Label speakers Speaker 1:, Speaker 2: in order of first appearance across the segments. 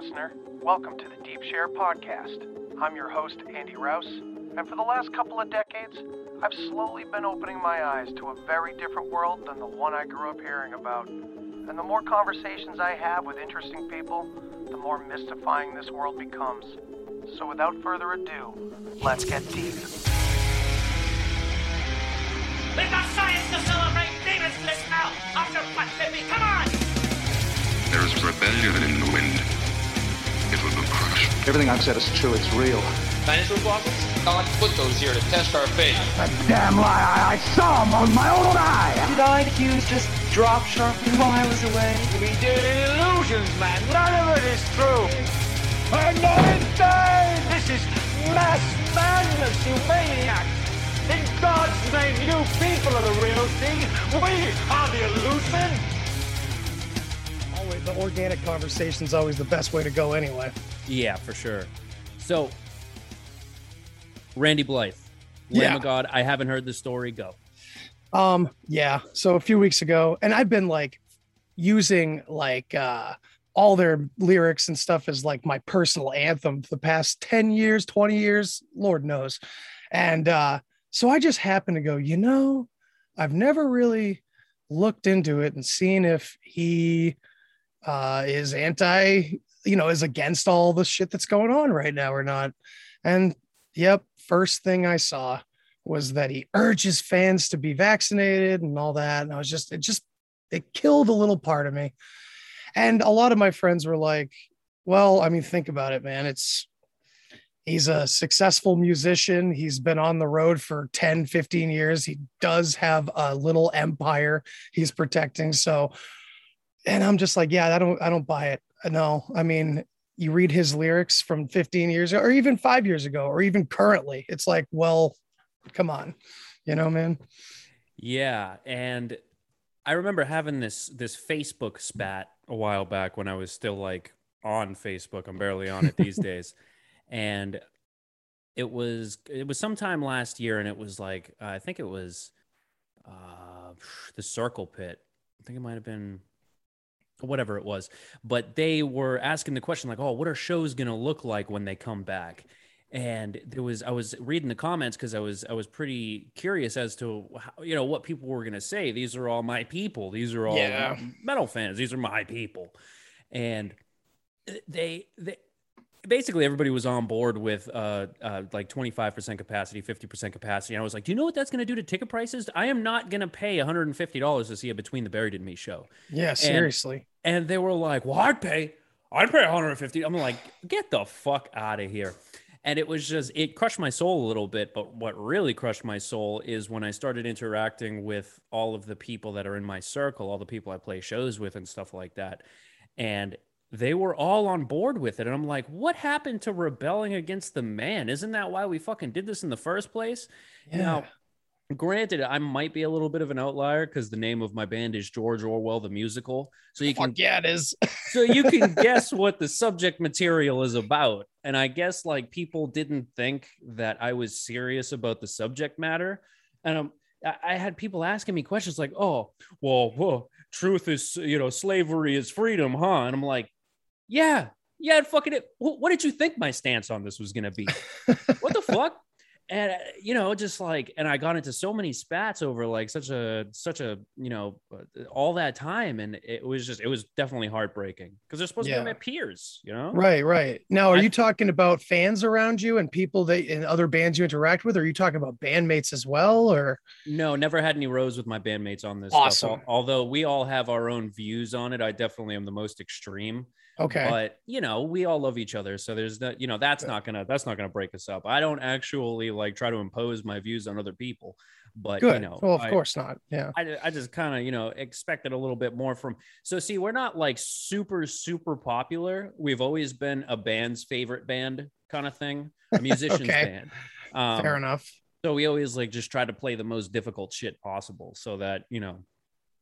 Speaker 1: Hey there, listener. Welcome to the Deep Share Podcast. I'm your host, Andy Rouse, and for the last couple of decades, I've slowly been opening my eyes to a very different world than the one I grew up hearing about. And the more conversations I have with interesting people, the more mystifying this world becomes. So without further ado, let's get deep.
Speaker 2: We've got science to celebrate! Demons list now! Off your butt, baby! Come on!
Speaker 3: There is rebellion in the wind.
Speaker 4: Everything I've said is true. It's real.
Speaker 5: Dinosaur fossils? I like to put those here to test our faith.
Speaker 4: That damn lie. I, I saw him with my own eye.
Speaker 6: Did IQs just drop sharply while I was away?
Speaker 2: We did illusions, man. None of it is true.
Speaker 4: I'm not insane.
Speaker 2: This is mass madness, you maniacs. In God's name, you people are the real thing. We are the illusion.
Speaker 7: The organic conversation is always the best way to go, anyway.
Speaker 8: Yeah, for sure. So, Randy Blythe, Lamb
Speaker 7: Yeah.
Speaker 8: of God. I haven't heard the story. Go.
Speaker 7: Um, yeah. So a few weeks ago, and I've been like using like uh all their lyrics and stuff as like my personal anthem for the past 10 years, 20 years, Lord knows. And uh, so I just happened to go, you know, I've never really looked into it and seen if he uh is anti, you know, is against all the shit that's going on right now or not. And yep, first thing I saw was that he urges fans to be vaccinated and all that. And I was just, it just, it killed a little part of me. And a lot of my friends were like, well, I mean, think about it, man. It's, he's a successful musician. He's been on the road for 10, 15 years. He does have a little empire he's protecting. So, and I'm just like, yeah, I don't, I don't buy it. No, I mean, you read his lyrics from 15 years ago, or even five years ago, or even currently. It's like, well, come on, you know, man.
Speaker 8: Yeah, and I remember having this this Facebook spat a while back when I was still like on Facebook. I'm barely on it these days, and it was it was sometime last year, and it was like uh, I think it was uh, the Circle Pit. I think it might have been whatever it was, but they were asking the question like, "Oh, what are shows gonna look like when they come back?" and there was i was reading the comments because i was i was pretty curious as to how, you know what people were going to say these are all my people these are all
Speaker 7: Yeah.
Speaker 8: metal fans these are my people and uh, they they basically everybody was on board with uh, uh like 25% capacity 50% capacity and i was like do you know what that's going to do to ticket prices i am not going to pay $150 to see a between the buried and me show
Speaker 7: Yeah, seriously.
Speaker 8: and they were like, "Well, I'd pay, I'd pay 150." I'm like, "Get the fuck out of here!" And it was just, it crushed my soul a little bit. But what really crushed my soul is when I started interacting with all of the people that are in my circle, all the people I play shows with, and stuff like that, and they were all on board with it. And I'm like, "What happened to rebelling against the man? Isn't that why we fucking did this in the first place?" Now, granted, I might be a little bit of an outlier because the name of my band is George Orwell the musical. So you can
Speaker 7: yeah, it is.
Speaker 8: so you can guess what the subject material is about. And I guess like people didn't think that I was serious about the subject matter. And um, I I had people asking me questions like, "Oh, well, well, truth is, you know, slavery is freedom, huh?" And I'm like, "Yeah, yeah, fucking it. What did you think my stance on this was gonna be? what the fuck?" and uh, you know just like and i got into so many spats over like such a such a you know uh, all that time and it was just it was definitely heartbreaking because they're supposed to be my peers you know
Speaker 7: Right, right. Now, are
Speaker 8: I-
Speaker 7: you talking about fans around you and people that in other bands you interact with? Or are you talking about bandmates as well? Or
Speaker 8: no never had any rows with my bandmates on this stuff.
Speaker 7: Awesome.
Speaker 8: Al- although we all have our own views on it i definitely am the most extreme
Speaker 7: okay,
Speaker 8: but you know we all love each other so there's that you know that's not gonna that's not gonna break us up i don't actually like try to impose my views on other people but
Speaker 7: Good.
Speaker 8: you know,
Speaker 7: well, of
Speaker 8: I-
Speaker 7: course not. Yeah.
Speaker 8: I, I just kind of you know expected a little bit more from so see we're not like super super popular we've always been a band's favorite band kind of thing a musician's
Speaker 7: Okay.
Speaker 8: band um,
Speaker 7: Fair enough.
Speaker 8: so we always like just try to play the most difficult shit possible so that you know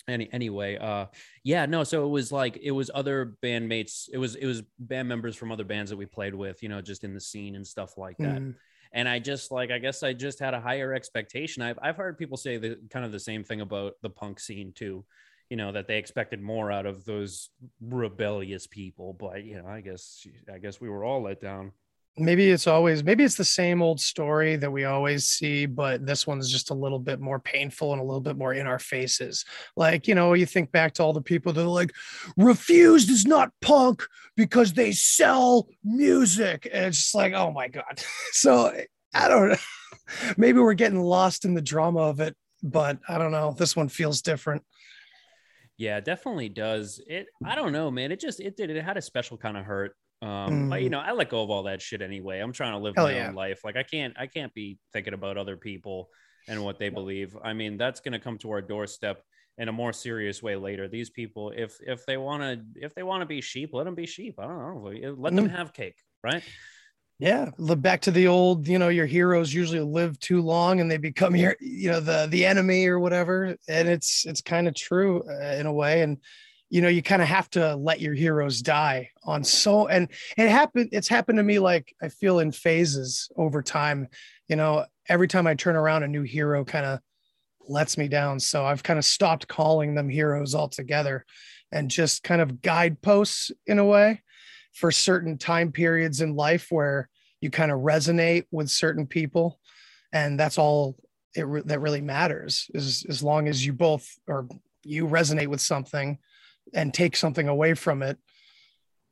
Speaker 8: any anyway uh yeah no so it was like it was other bandmates it was it was band members from other bands that we played with you know just in the scene and stuff like that
Speaker 7: Mhm.
Speaker 8: and I just like I guess I just had a higher expectation. I've I've heard people say the kind of the same thing about the punk scene too, you know, that they expected more out of those rebellious people. But you know, I guess I guess we were all let down.
Speaker 7: Maybe it's always maybe it's the same old story that we always see but this one's just a little bit more painful and a little bit more in our faces like you know you think back to all the people that are like refused is not punk because they sell music and it's just like oh my god so i don't know maybe we're getting lost in the drama of it but i don't know this one feels different
Speaker 8: Yeah, definitely does. It I don't know, man. It just it did it had a special kind of hurt. Um, but you
Speaker 7: Mm.
Speaker 8: know, I let go of all that shit anyway. I'm trying to live
Speaker 7: Hell
Speaker 8: my
Speaker 7: yeah.
Speaker 8: own life. Like I can't I can't be thinking about other people and what they believe. I mean, that's gonna come to our doorstep in a more serious way later. These people, if if they want to if they want to be sheep, let them be sheep. I don't know. Let them
Speaker 7: Mm.
Speaker 8: have cake, right?
Speaker 7: Yeah, look back to the old, you know, your heroes usually live too long and they become your, you know, the the enemy or whatever. And it's it's kind of true uh, in a way. And you know, you kind of have to let your heroes die on so. And it happened. It's happened to me like I feel in phases over time. You know, every time I turn around, a new hero kind of lets me down. So I've kind of stopped calling them heroes altogether, and just kind of guideposts in a way for certain time periods in life where you kind of resonate with certain people and that's all it re- that really matters is as long as you both or you resonate with something and take something away from it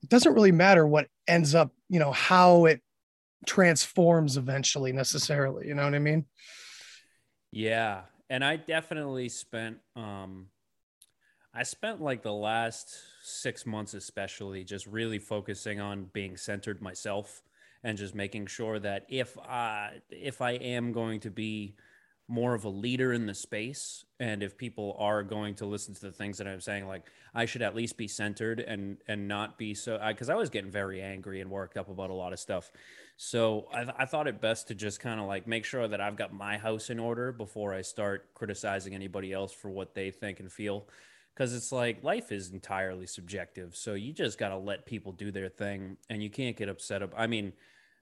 Speaker 7: it doesn't really matter what ends up you know how it transforms eventually necessarily you know what i mean?
Speaker 8: Yeah, and I definitely spent um I spent like the last 6 months especially just really focusing on being centered myself and just making sure that if I if I am going to be more of a leader in the space and if people are going to listen to the things that I'm saying like I should at least be centered and and not be so because I, was getting very angry and worked up about a lot of stuff so I, I thought it best to just kind of like make sure that I've got my house in order before I start criticizing anybody else for what they think and feel. Because it's like life is entirely subjective. So you just got to let people do their thing and you can't get upset. Ab- I mean,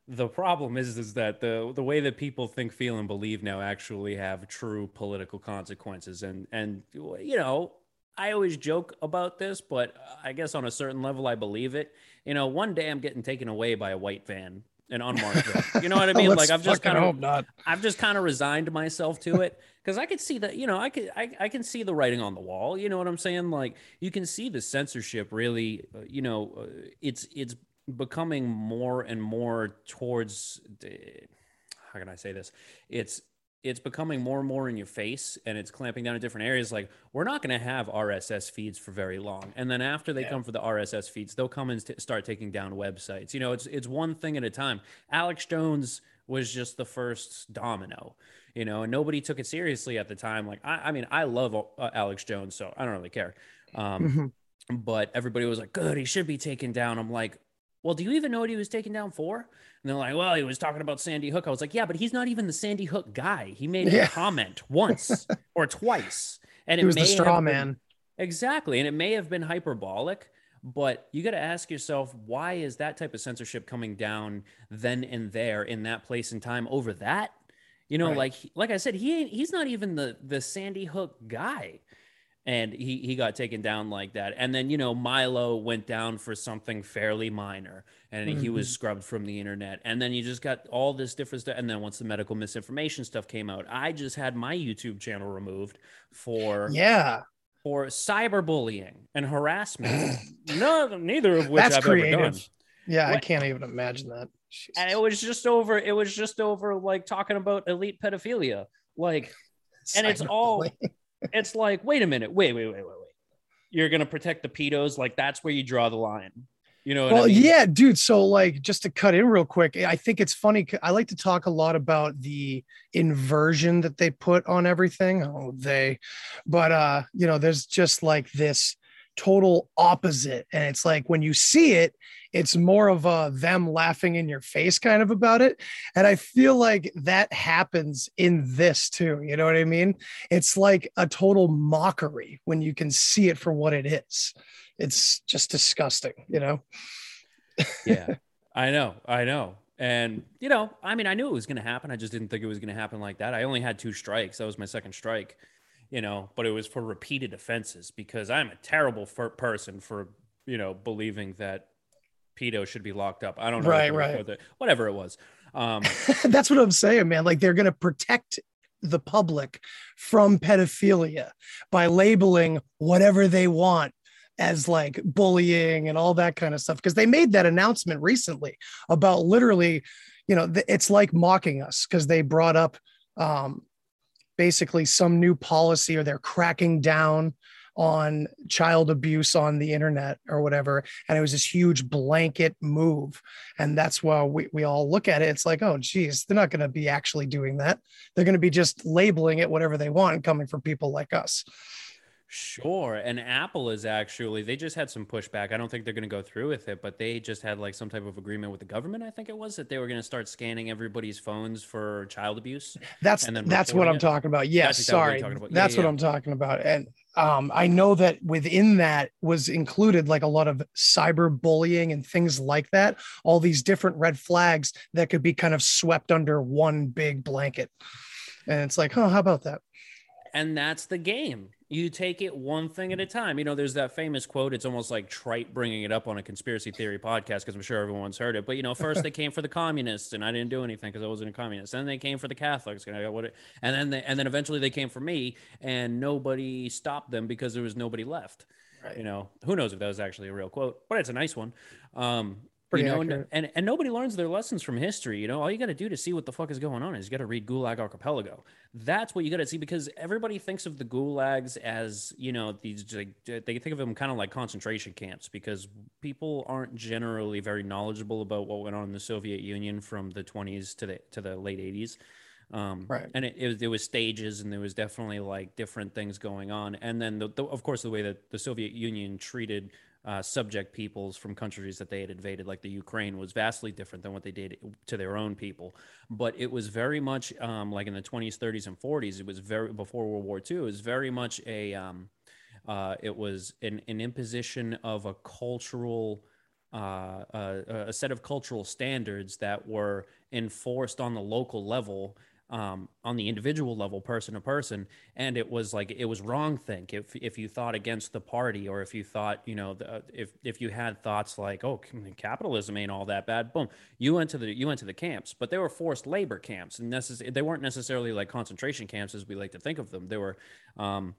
Speaker 8: the problem is is that the the way that people think, feel, and believe now actually have true political consequences. And and you know, I always joke about this, but I guess on a certain level, I believe it. You know, one day I'm getting taken away by a white van, an unmarked van. You know what I mean? Like I've just kind of. I've just kind of resigned myself to it because I could see that. You know, I could, I, I can see the writing on the wall. You know what I'm saying? Like you can see the censorship really. uh, You know, uh, it's it's becoming more and more towards. the- How can I say this? It's it's becoming more and more in your face and it's clamping down in different areas. Like we're not going to have rss feeds for very long. And then after they come for the rss feeds they'll come and st- start taking down websites. You know it's it's one thing at a time. Alex jones was just the first domino you know and nobody took it seriously at the time. Like i, I mean i love uh, alex jones so i don't really care. Um, but everybody was like good he should be taken down. I'm like well, do you even know what he was taken down for? And they're like, well, he was talking about Sandy Hook. I was like, yeah, but he's not even the Sandy Hook guy. He made
Speaker 7: Yeah.
Speaker 8: a comment once or twice. And
Speaker 7: He was the straw
Speaker 8: been-
Speaker 7: man.
Speaker 8: Exactly. And it may have been hyperbolic, but you got to ask yourself, why is that type of censorship coming down then and there in that place and time over that? You know,
Speaker 7: Right.
Speaker 8: like like I said, he he's not even the the Sandy Hook guy. And he he got taken down like that. And then, you know, Milo went down for something fairly minor and he was mm-hmm. scrubbed from the internet. And then you just got all this different stuff. And then once the medical misinformation stuff came out, I just had my YouTube channel removed for
Speaker 7: Yeah.
Speaker 8: for cyberbullying and harassment. no, neither of which
Speaker 7: That's
Speaker 8: I've ever done.
Speaker 7: creative. Yeah, I can't even imagine that.
Speaker 8: And it was just over. It was just over like talking about elite pedophilia. Like, and it's all. It's like, wait a minute, wait, wait, wait, wait, wait. You're gonna protect the pedos? Like that's where you draw the line. You know.
Speaker 7: well,
Speaker 8: I mean?
Speaker 7: yeah, dude. So, like, just to cut in real quick, I think it's funny. I like to talk a lot about the inversion that they put on everything. Oh, they, but uh, you know, there's just like this total opposite, and it's like when you see it, it's more of a them laughing in your face kind of about it, and I feel like that happens in this too. You know what I mean? It's like a total mockery when you can see it for what it is it's just disgusting, you know?
Speaker 8: yeah, I know, I know. And, you know, I mean, I knew it was going to happen. I just didn't think it was going to happen like that. I only had two strikes. That was my second strike, you know, but it was for repeated offenses because I'm a terrible for- person for, you know, believing that pedo should be locked up. I don't know.
Speaker 7: Right, right.
Speaker 8: Whatever it was. Um,
Speaker 7: That's what I'm saying, man. Like they're going to protect the public from pedophilia by labeling whatever they want as like bullying and all that kind of stuff because they made that announcement recently about literally you know it's like mocking us because they brought up um basically some new policy or they're cracking down on child abuse on the internet or whatever. And it was this huge blanket move. And that's why we, we all look at it. It's like oh geez they're not going to be actually doing that. They're going to be just labeling it whatever they want coming from people like us
Speaker 8: Sure. And Apple is actually, they just had some pushback. I don't think they're going to go through with it, but they just had like some type of agreement with the government. I think it was that they were going to start scanning everybody's phones for child abuse.
Speaker 7: That's that's what I'm it. talking about. Yes. That's sorry. About. That's yeah, what yeah. I'm talking about. And um, I know that within that was included like a lot of cyber bullying and things like that, all these different red flags that could be kind of swept under one big blanket. And it's like, oh, how about that?
Speaker 8: And that's the game you take it one thing at a time. You know, there's that famous quote. It's almost like trite bringing it up on a conspiracy theory podcast because I'm sure everyone's heard it. But you know, first they came for the communists, and I didn't do anything because I wasn't a communist. Then they came for the Catholics, and I got what? It, and then they, and then eventually they came for me, and nobody stopped them because there was nobody left. Right. You know, who knows if that was actually a real quote, but it's a nice one. Um, Pretty you know, and, and, and nobody learns their lessons from history. You know, all you got to do to see what the fuck is going on is you got to read Gulag Archipelago. That's what you got to see because everybody thinks of the gulags as you know these like they think of them kind of like concentration camps because people aren't generally very knowledgeable about what went on in the Soviet Union from the 20s to the to the late 80s. Um, right. And it, it, was, there was stages and there was definitely like different things going on. And then, the, the, of course, the way that the Soviet Union treated uh, subject peoples from countries that they had invaded, like the Ukraine, was vastly different than what they did to their own people. But it was very much um, like in the 20s, 30s, and 40s. It was very before World War II. It was very much a um, uh, it was an, an imposition of a cultural. Uh, uh a set of cultural standards that were enforced on the local level um, on the individual level, person to person. And it was like it was wrong think if if you thought against the party or if you thought you know the, if if you had thoughts like oh capitalism ain't all that bad, boom, you went to the you went to the camps, but they were forced labor camps, and necess- they weren't necessarily like concentration camps as we like to think of them. They were. Um,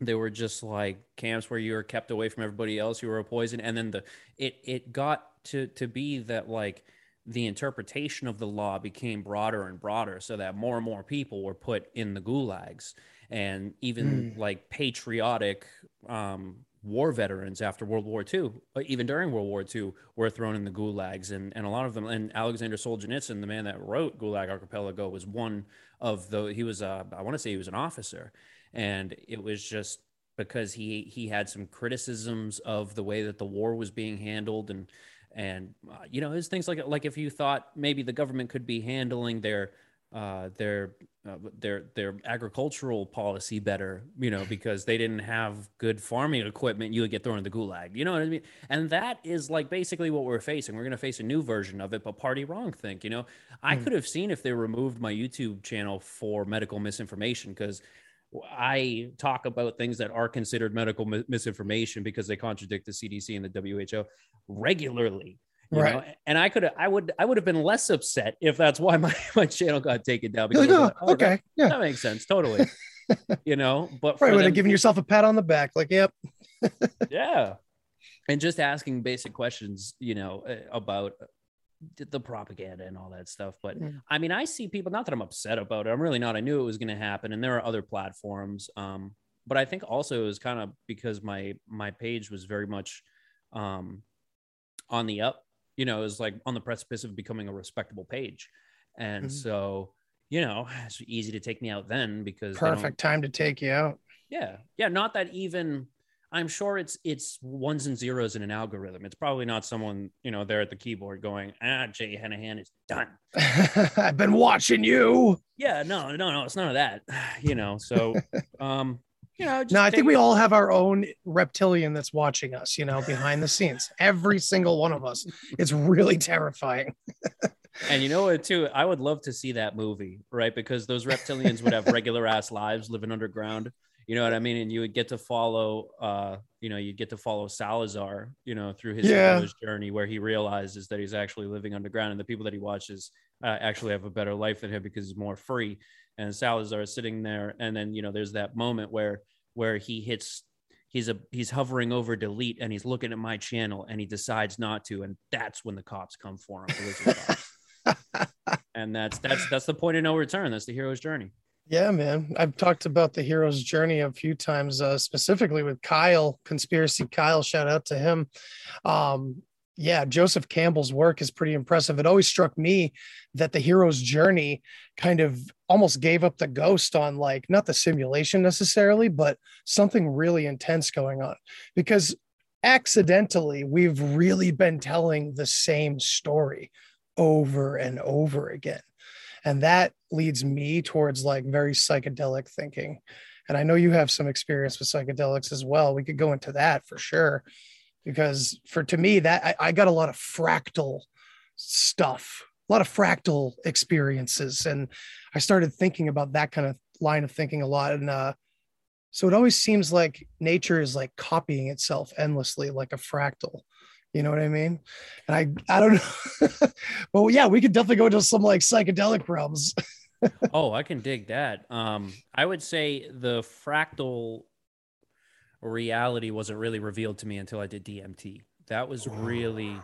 Speaker 8: they were just like camps where you were kept away from everybody else you were a poison and then the it it got to to be that like the interpretation of the law became broader and broader so that more and more people were put in the gulags and even mm. like patriotic um, war veterans after World War II, even during World War II, were thrown in the gulags. And, and a lot of them, and Alexander Solzhenitsyn, the man that wrote Gulag Archipelago, was one of the, he was, uh, I want to say he was an officer. And it was just because he, he had some criticisms of the way that the war was being handled and, and uh, you know there's things like like if you thought maybe the government could be handling their uh, their uh, their their agricultural policy better, you know, because they didn't have good farming equipment, you would get thrown in the gulag. You know what I mean? And that is like basically what we're facing. We're going to face a new version of it, but party wrong think. You know, I mm. could have seen if they removed my YouTube channel for medical misinformation because I talk about things that are considered medical misinformation because they contradict the CDC and the WHO regularly. right. Know? And I could have I would I would have been less upset if that's why my, my channel got taken down.
Speaker 7: Because like, oh, okay. That,
Speaker 8: yeah. That makes sense. Totally. you know, but
Speaker 7: right, would have given yourself a pat on the back, like, yep.
Speaker 8: yeah. And just asking basic questions, you know, eh, about the propaganda and all that stuff. But. I mean, I see people, not that I'm upset about it. I'm really not. I knew it was going to happen. And there are other platforms. Um, but I think also it was kind of because my, my page was very much, um, on the up. You know, is like on the precipice of becoming a respectable page, and
Speaker 7: Mhm.
Speaker 8: so you know it's easy to take me out then because
Speaker 7: Perfect time to take you out.
Speaker 8: yeah, yeah. Not that even. I'm sure it's it's ones and zeros in an algorithm. It's probably not someone you know there at the keyboard going, ah, Jay Henehan is done.
Speaker 7: I've been watching you.
Speaker 8: Yeah, no, no, no. It's none of that. You know, so um, you know, just
Speaker 7: No, I think we all have our own reptilian that's watching us, you know, behind the scenes. Every single one of us. It's really terrifying.
Speaker 8: And you know what, too? I would love to see that movie, right? Because those reptilians would have regular ass lives living underground. You know what I mean? And you would get to follow, uh, you know, you'd get to follow Salazar, you know, through his
Speaker 7: Yeah.
Speaker 8: journey where he realizes that he's actually living underground and the people that he watches uh, actually have a better life than him because he's more free. And Salazar is sitting there, and then you know, there's that moment where where he hits. He's a he's hovering over delete and he's looking at my channel and he decides not to and that's when the cops come for him. the lizard cops and that's that's that's the point of no return. That's the hero's journey.
Speaker 7: Yeah, man. I've talked about the hero's journey a few times, uh, specifically with Kyle, conspiracy Kyle. Shout out to him. Um, yeah, Joseph Campbell's work is pretty impressive. It always struck me that the hero's journey kind of almost gave up the ghost on like not the simulation necessarily, but something really intense going on because accidentally we've really been telling the same story over and over again. And that leads me towards like very psychedelic thinking. And I know you have some experience with psychedelics as well. We could go into that for sure. Because for to me, that I, I got a lot of fractal stuff, a lot of fractal experiences. And I started thinking about that kind of line of thinking a lot. And uh, so it always seems like nature is like copying itself endlessly, like a fractal. You know what I mean? And I I don't know. but yeah, we could definitely go into some like psychedelic realms.
Speaker 8: oh, I can dig that. Um, I would say the fractal reality wasn't really revealed to me until I did DMT. That was really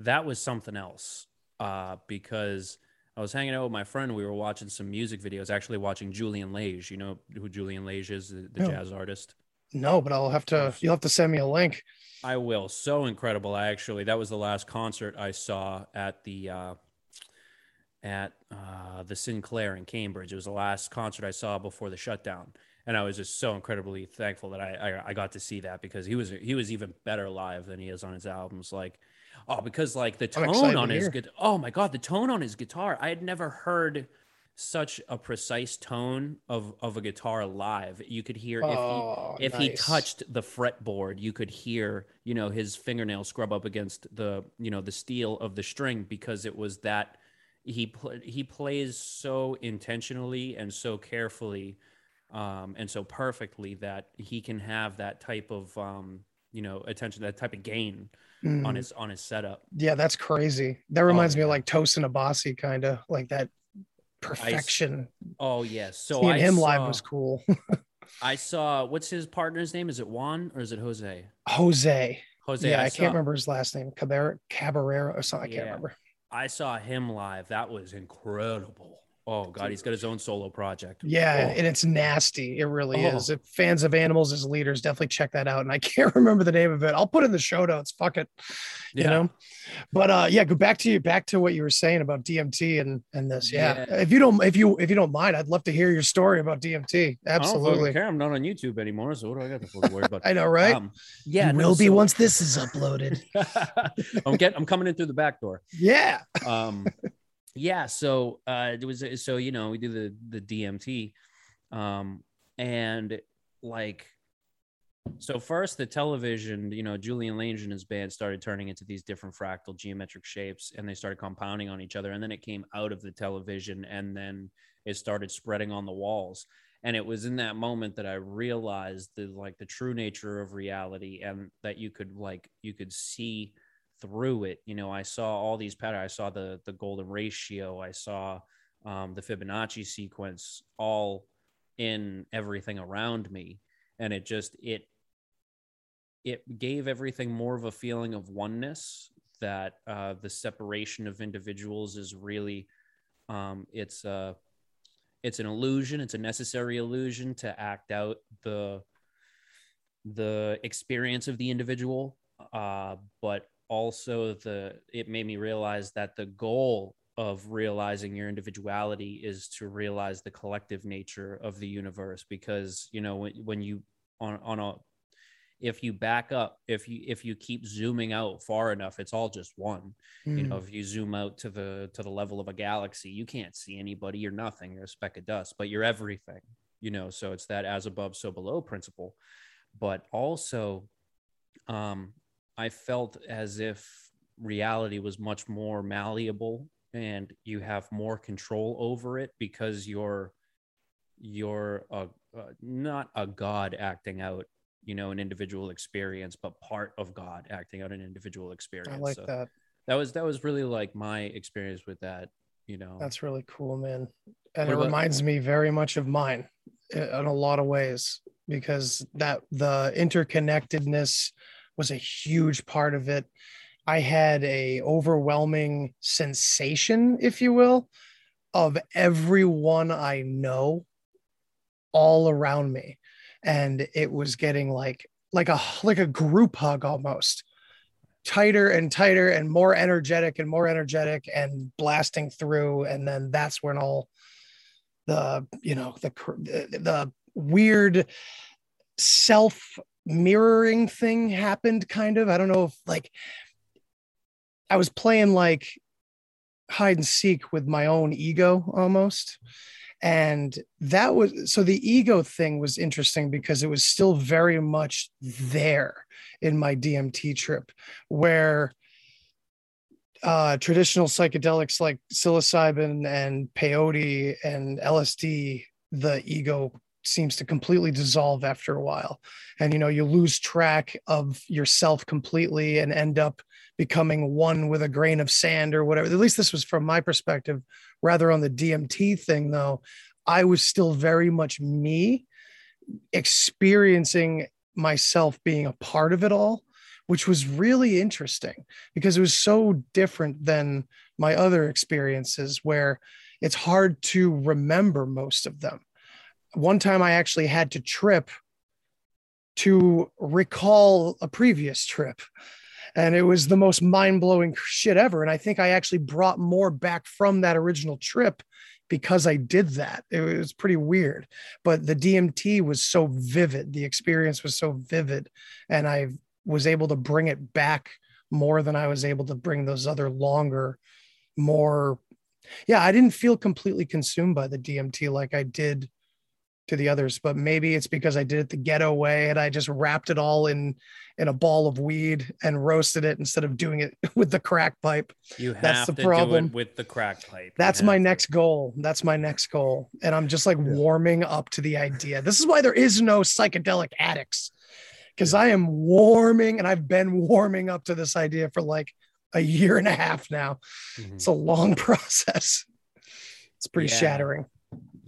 Speaker 8: that was something else. Uh, because I was hanging out with my friend. We were watching some music videos, actually watching Julian Lage. You know who Julian Lage is, the, the jazz artist.
Speaker 7: No, but I'll have to you'll have to send me a link.
Speaker 8: I will. So incredible. I actually that was the last concert I saw at the uh at uh the Sinclair in Cambridge. It was the last concert I saw before the shutdown. And I was just so incredibly thankful that I, I I got to see that because he was he was even better live than he is on his albums. Like oh, because like the tone on his guitar oh my god, the tone on his guitar. I had never heard such a precise tone of of a guitar live. You could hear if he
Speaker 7: Oh,
Speaker 8: if he touched the fretboard, you could hear, you know, his fingernail scrub up against the, you know, the steel of the string because it was that he pl- he plays so intentionally and so carefully um, and so perfectly that he can have that type of um, you know attention, that type of gain on
Speaker 7: Mm.
Speaker 8: his on his setup.
Speaker 7: Yeah, that's crazy. That reminds me of like Tosin Abasi, kind of like that perfection.
Speaker 8: Oh yes, so
Speaker 7: Seeing
Speaker 8: I
Speaker 7: him
Speaker 8: saw,
Speaker 7: live was cool.
Speaker 8: I saw what's his partner's name? Is it Juan or is it Jose?
Speaker 7: Jose.
Speaker 8: Jose.
Speaker 7: yeah, I,
Speaker 8: saw-
Speaker 7: can't remember his last name. Cabrera, Cabrera or something. I can't
Speaker 8: Yeah.
Speaker 7: remember.
Speaker 8: I saw him live. That was incredible. Oh god, he's got his own solo project.
Speaker 7: Yeah,
Speaker 8: Oh.
Speaker 7: and it's nasty. It really
Speaker 8: Oh.
Speaker 7: is. If fans of animals as leaders, definitely check that out. And I can't remember the name of it. I'll put it in the show notes. Fuck it. You
Speaker 8: Yeah.
Speaker 7: know? But uh yeah, go back to you back to what you were saying about DMT and and this. Yeah.
Speaker 8: Yeah.
Speaker 7: If you don't if you if you don't mind, I'd love to hear your story about DMT.
Speaker 8: I don't
Speaker 7: Absolutely.
Speaker 8: care. I'm not on YouTube anymore, so what do I got to worry about?
Speaker 7: I know, right?
Speaker 8: Um, yeah,
Speaker 7: you
Speaker 8: no,
Speaker 7: will be
Speaker 8: so-
Speaker 7: once this is uploaded.
Speaker 8: I'm getting. I'm coming in through the back door.
Speaker 7: yeah.
Speaker 8: Um, yeah. So uh, it was. So you know, we do the the DMT, um, and like, so first the television. You know, Julian Lage and his band started turning into these different fractal geometric shapes, and they started compounding on each other. And then it came out of the television, and then it started spreading on the walls. And it was in that moment that I realized the like the true nature of reality, and that you could like you could see through it you know i saw all these patterns i saw the the golden ratio i saw um, the fibonacci sequence all in everything around me and it just it it gave everything more of a feeling of oneness that uh, the separation of individuals is really um, it's a it's an illusion it's a necessary illusion to act out the the experience of the individual uh, but also the it made me realize that the goal of realizing your individuality is to realize the collective nature of the universe because you know when, when you on on a if you back up if you if you keep zooming out far enough it's all just one mm. you know if you zoom out to the to the level of a galaxy you can't see anybody you're nothing you're a speck of dust but you're everything you know so it's that as above so below principle but also um i felt as if reality was much more malleable and you have more control over it because you're you're a, uh, not a god acting out you know an individual experience but part of god acting out an individual experience.
Speaker 7: i like so that.
Speaker 8: that was that was really like my experience with that you know.
Speaker 7: That's really cool man. And what it about- reminds me very much of mine in a lot of ways because that the interconnectedness was a huge part of it. I had a overwhelming sensation if you will of everyone i know all around me. And it was getting like like a like a group hug almost. Tighter and tighter and more energetic and more energetic and blasting through. And then that's when all the you know the the weird self mirroring thing happened kind of. I don't know if like i was playing like hide and seek with my own ego almost. And that was so the ego thing was interesting because it was still very much there in my DMT trip where uh, traditional psychedelics like psilocybin and peyote and LSD, the ego seems to completely dissolve after a while. And, you know, you lose track of yourself completely and end up becoming one with a grain of sand or whatever. At least this was from my perspective. Rather on the DMT thing, though, I was still very much me experiencing myself being a part of it all, which was really interesting because it was so different than my other experiences where it's hard to remember most of them. One time I actually had to trip to recall a previous trip. And it was the most mind-blowing shit ever. And i think i actually brought more back from that original trip because i did that. It was pretty weird. But the dmt was so vivid. The experience was so vivid. And i was able to bring it back more than i was able to bring those other longer more yeah i didn't feel completely consumed by the dmt like i did to the others but maybe it's because i did it the ghetto way and i just wrapped it all in in a ball of weed and roasted it instead of doing it with the crack pipe.
Speaker 8: You have that's the problem. with the crack pipe.
Speaker 7: That's my next goal. That's my next goal. And i'm just like yeah. warming up to the idea. This is why there is no psychedelic addicts because yeah. i am warming and i've been warming up to this idea for like a year and a half now. Mm-hmm. it's a long process. It's pretty yeah. shattering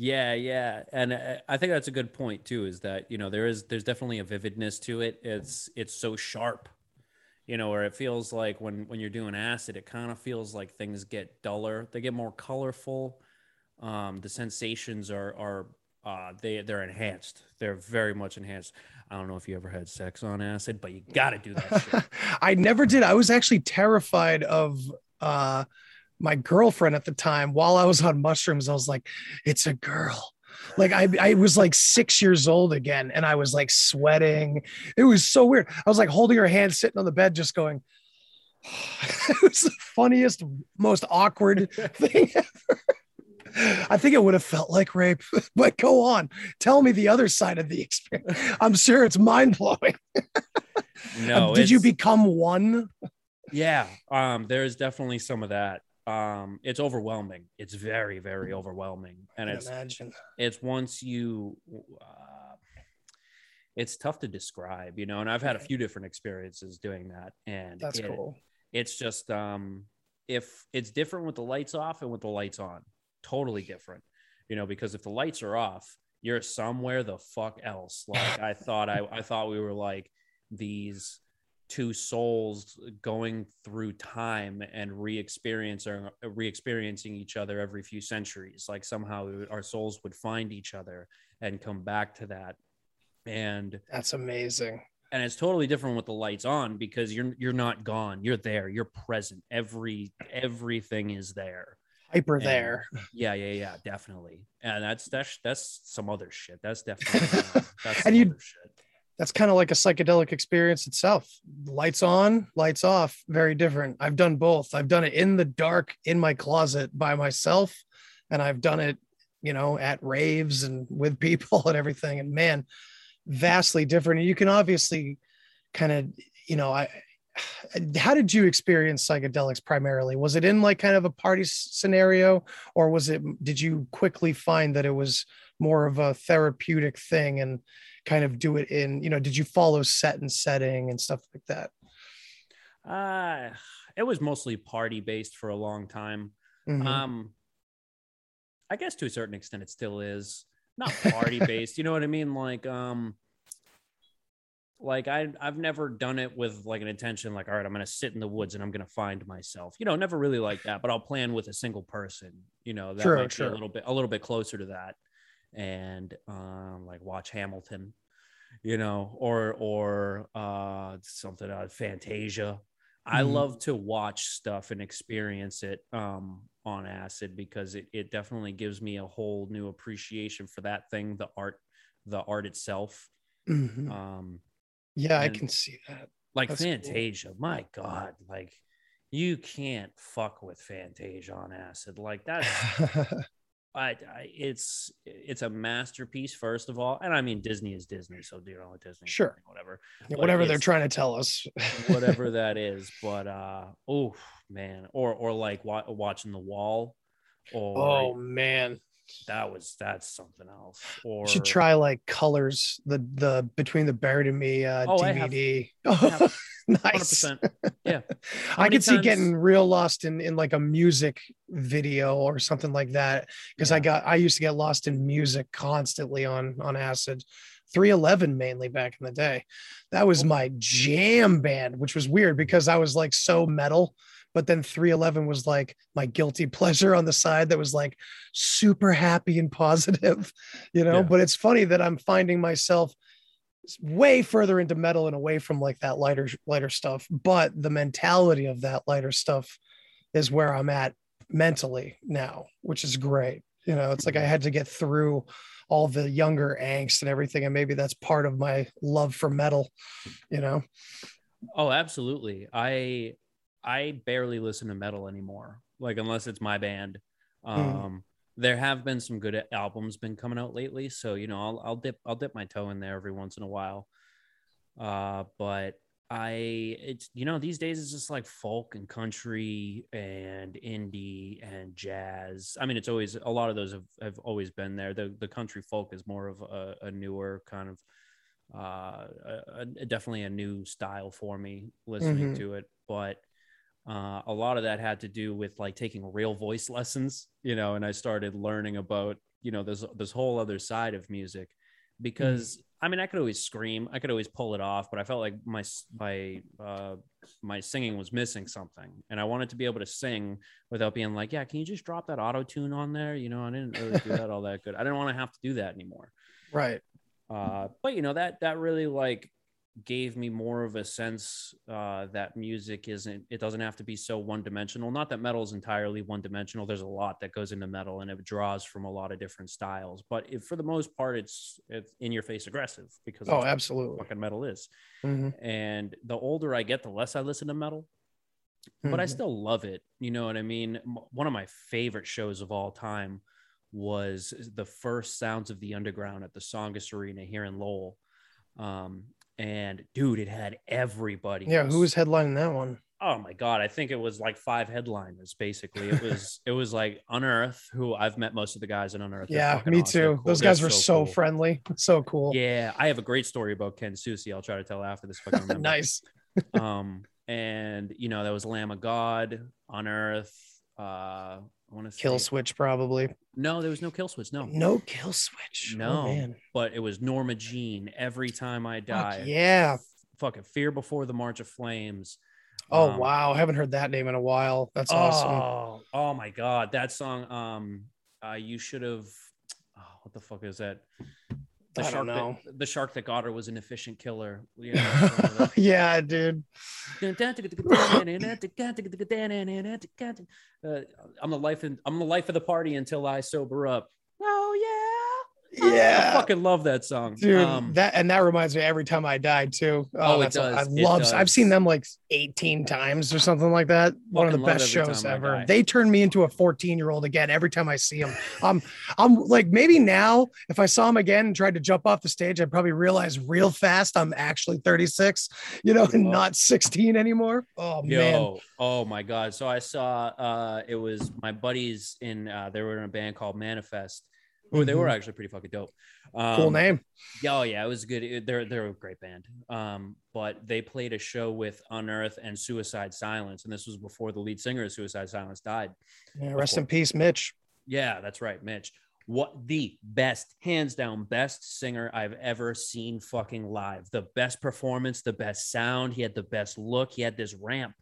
Speaker 8: yeah, yeah, and uh, I think that's a good point too. Is that you know there is there's definitely a vividness to it. It's it's so sharp, you know, where it feels like when when you're doing acid, it kind of feels like things get duller. They get more colorful. Um, the sensations are are uh, they they're enhanced. They're very much enhanced. I don't know if you ever had sex on acid, but you got to do that.
Speaker 7: I never did. I was actually terrified of. uh my girlfriend at the time while I was on mushrooms, I was like, it's a girl. Like I, I was like six years old again and I was like sweating. It was so weird. I was like holding her hand, sitting on the bed, just going, it was the funniest, most awkward thing ever. I think it would have felt like rape, but go on. Tell me the other side of the experience. I'm sure it's mind blowing. No, did you become one?
Speaker 8: Yeah, um, there's definitely some of that um it's overwhelming. It's very very overwhelming. And it's imagine. it's once you uh, it's tough to describe you know and i've had a few different experiences doing that. And
Speaker 7: that's
Speaker 8: it,
Speaker 7: cool.
Speaker 8: it's just um if it's different with the lights off and with the lights on totally different you know because if the lights are off you're somewhere the fuck else. Like i thought i i thought we were like these two souls going through time and re-experiencing re-experiencing each other every few centuries like somehow our souls would find each other and come back to that. And
Speaker 7: that's amazing.
Speaker 8: and it's totally different with the lights on because you're you're not gone. You're there. You're present. Every everything is there.
Speaker 7: Hyper
Speaker 8: And-
Speaker 7: there.
Speaker 8: yeah yeah yeah definitely. And that's that's that's some other shit. That's definitely that's
Speaker 7: And you-
Speaker 8: other shit.
Speaker 7: That's kind of like a psychedelic experience itself. Lights on, lights off, very different. I've done both. I've done it in the dark in my closet by myself, and I've done it, you know, at raves and with people and everything. And man, vastly different. And you can obviously kind of, you know, I how did you experience psychedelics primarily? Was it in like kind of a party scenario, or was it did you quickly find that it was more of a therapeutic thing and kind of do it in, you know, did you follow set and setting and stuff like that?
Speaker 8: uh it was mostly party based for a long time
Speaker 7: Mhm.
Speaker 8: Um, I guess to a certain extent it still is not party based. you know what I mean? Like, um, like I I've never done it with like an intention. Like, all right, I'm gonna sit in the woods and I'm gonna find myself. You know, never really like that. But I'll plan with a single person. You know, that
Speaker 7: Sure,
Speaker 8: might be a little bit a little bit closer to that. And um, like watch Hamilton. You know, or or uh something uh, Fantasia. I
Speaker 7: Mhm.
Speaker 8: love to watch stuff and experience it um, on acid because it, it definitely gives me a whole new appreciation for that thing, the art, the art itself.
Speaker 7: Mhm.
Speaker 8: Um,
Speaker 7: yeah, I can see that.
Speaker 8: like
Speaker 7: That's cool.
Speaker 8: Fantasia, my God, like you can't fuck with Fantasia on acid. Like that's, I, I, it's, it's a masterpiece, first of all. And I mean, Disney is Disney. So, you know, Disney,
Speaker 7: Sure.
Speaker 8: whatever. But
Speaker 7: Whatever they're trying to tell us.
Speaker 8: whatever that is. But uh oh man, or or like wa- watching the wall, or
Speaker 7: oh man.
Speaker 8: That was that's something else. Or
Speaker 7: You should try like colors, the the between the buried and me uh
Speaker 8: Oh, I have-
Speaker 7: DVD.
Speaker 8: have-
Speaker 7: nice.
Speaker 8: 100%. Yeah, How
Speaker 7: I could see getting real lost in in like a music video or something like that because I got I used to get lost in music constantly on on acid. 311 mainly back in the day. That was my jam band, which was weird because I was like so metal, but then 311 was like my guilty pleasure on the side that was like super happy and positive, you know.
Speaker 8: Yeah.
Speaker 7: But it's funny that I'm finding myself way further into metal and away from like that lighter lighter stuff but the mentality of that lighter stuff is where i'm at mentally now which is great you know it's like i had to get through all the younger angst and everything and maybe that's part of my love for metal you know
Speaker 8: oh, absolutely. I I barely listen to metal anymore. Like unless it's my band. Um, there have been some good albums been coming out lately, so you know I'll I'll dip I'll dip my toe in there every once in a while. Uh, but I it's you know these days it's just like folk and country and indie and jazz. I mean it's always a lot of those have, have always been there. The the country folk is more of a, a newer kind of uh a, a- definitely a new style for me listening
Speaker 7: Mhm.
Speaker 8: to it, but uh, a lot of that had to do with like taking real voice lessons, you know, and I started learning about, you know, this this whole other side of music because I mean, I could always scream, I could always pull it off, but I felt like my my uh, my singing was missing something, and I wanted to be able to sing without being like, yeah, can you just drop that auto tune on there? You know, I didn't really do that all that good. I didn't want to have to do that anymore.
Speaker 7: right
Speaker 8: Uh, but you know that that really like gave me more of a sense uh, that music isn't it doesn't have to be so one dimensional. Not that metal is entirely one dimensional. There's a lot that goes into metal and it draws from a lot of different styles. But if, for the most part, it's it's in your face aggressive because
Speaker 7: oh absolutely
Speaker 8: fucking metal is.
Speaker 7: Mhm.
Speaker 8: And the older I get, the less I listen to metal. But I
Speaker 7: Mhm.
Speaker 8: still love it. You know what I mean? One of my favorite shows of all time was the first Sounds of the Underground at the Tsongas Arena here in Lowell. Um, and dude, it had everybody.
Speaker 7: yeah who was headlining that one
Speaker 8: Oh my god, I think it was like five headliners. Basically, it was it was like Unearth, who I've met most of the guys in Unearth. They're
Speaker 7: yeah me
Speaker 8: awesome.
Speaker 7: Too
Speaker 8: cool.
Speaker 7: those
Speaker 8: They're
Speaker 7: guys were so,
Speaker 8: cool.
Speaker 7: friendly so cool
Speaker 8: Yeah, I have a great story about Ken Susi. I'll try to tell after this. If I can
Speaker 7: nice
Speaker 8: um and you know that was lamb of god unearth uh i want to
Speaker 7: Killswitch probably.
Speaker 8: No there was no Killswitch no.
Speaker 7: No Killswitch. Oh,
Speaker 8: no
Speaker 7: man.
Speaker 8: but it was norma jean every time i
Speaker 7: Fuck
Speaker 8: die.
Speaker 7: yeah.
Speaker 8: Fucking fear before the march of flames.
Speaker 7: Oh
Speaker 8: Um,
Speaker 7: wow. I haven't heard that name in a while. That's awesome.
Speaker 8: oh, oh my god. That song um uh you should have oh, what the fuck is that The
Speaker 7: I
Speaker 8: shark
Speaker 7: don't know.
Speaker 8: That, the shark that got her was an efficient killer. You know, one of the-
Speaker 7: yeah, dude.
Speaker 8: Uh, I'm the life and I'm the life of the party until I sober up. Oh yeah,
Speaker 7: Yeah.
Speaker 8: I fucking love that song,
Speaker 7: Dude,
Speaker 8: Um,
Speaker 7: that and that reminds me every time I die too.
Speaker 8: Oh, it
Speaker 7: that's a- I
Speaker 8: does. It
Speaker 7: love. I've seen them like 18 times or something like that. One of the best shows ever. They turn me into a 14 year old again every time I see them. Um, I'm like maybe now if I saw them again and tried to jump off the stage, I'd probably realize real fast I'm actually 36, you know, and
Speaker 8: Oh.
Speaker 7: not 16 anymore. Oh man.
Speaker 8: Oh my god! So I saw uh it was my buddies in uh they were in a band called Manifest. Who they were
Speaker 7: Mhm.
Speaker 8: actually pretty fucking dope. Um,
Speaker 7: Cool name.
Speaker 8: Yeah, oh yeah, it was good. It- They're they're a great band. Um, but they played a show with Unearth and Suicide Silence, and this was before the lead singer of Suicide Silence died.
Speaker 7: Yeah, rest in peace, Mitch.
Speaker 8: Yeah, that's right, Mitch. What the best, hands down, best singer I've ever seen fucking live. The best performance, the best sound. He had the best look. He had this ramp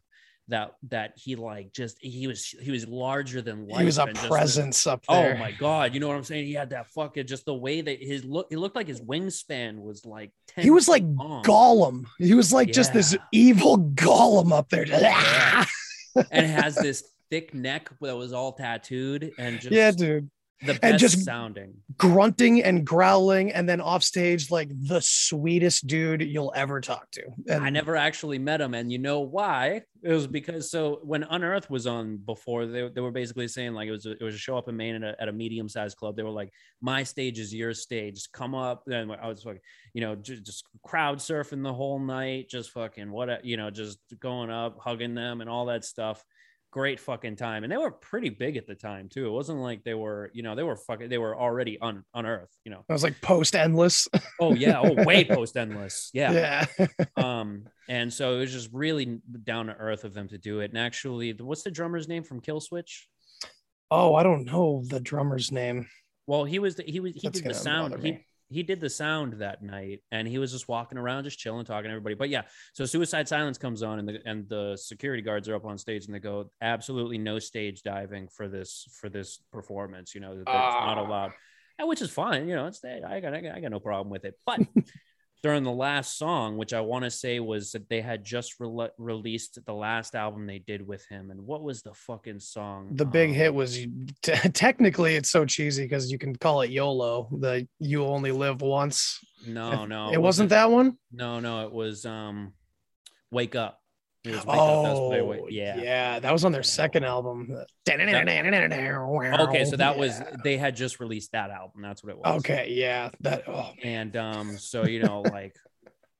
Speaker 8: that that he like just he was he was larger than life.
Speaker 7: He was a
Speaker 8: and just
Speaker 7: presence up
Speaker 8: oh
Speaker 7: there.
Speaker 8: Oh my god, you know what I'm saying? He had that fucking just the way that his look. It looked like his wingspan was like. 10
Speaker 7: He was like
Speaker 8: long.
Speaker 7: Gollum. He was like just this evil Gollum up there.
Speaker 8: Yeah. and has this thick neck that was all tattooed and just
Speaker 7: yeah, dude.
Speaker 8: The best
Speaker 7: And just
Speaker 8: sounding.
Speaker 7: grunting and growling and then off stage like the sweetest dude you'll ever talk to and
Speaker 8: I never actually met him, and you know why? It was because so when Unearth was on before, they, they were basically saying like it was a, it was a show up in Maine at a, at a medium sized club. They were like, "My stage is your stage. Come up." And I was like, you know, just, just crowd surfing the whole night, just fucking what you know, just going up, hugging them, and all that stuff. Great fucking time, and they were pretty big at the time too. It wasn't like they were, you know, they were fucking, they were already on on Earth. you know.
Speaker 7: i was like post endless
Speaker 8: Oh yeah, oh way post endless,
Speaker 7: yeah
Speaker 8: um and so it was just really down to earth of them to do it and actually what's the drummer's name from Killswitch
Speaker 7: oh i don't know the drummer's name
Speaker 8: well he was the, he was he
Speaker 7: That's
Speaker 8: did the sound he. He did the sound that night and he was just walking around just chilling talking to everybody but yeah so suicide silence comes on and the and the security guards are up on stage and they go absolutely no stage diving for this for this performance you know that's not
Speaker 7: Ah.
Speaker 8: allowed and which is fine you know it's I got, I got i got no problem with it but during the last song, which I want to say was that they had just rele released the last album they did with him. And what was the fucking song?
Speaker 7: the big
Speaker 8: Um,
Speaker 7: hit was t- technically it's so cheesy because you can call it yolo the you only live once
Speaker 8: No, no,
Speaker 7: it wasn't that one
Speaker 8: No, no, it was um, Wake Up. It was Wake Up, that's what they
Speaker 7: oh
Speaker 8: yeah.
Speaker 7: yeah that was on their second album.
Speaker 8: Okay, so that was they had just released that album. That's what it was.
Speaker 7: okay yeah that oh.
Speaker 8: And um so you know like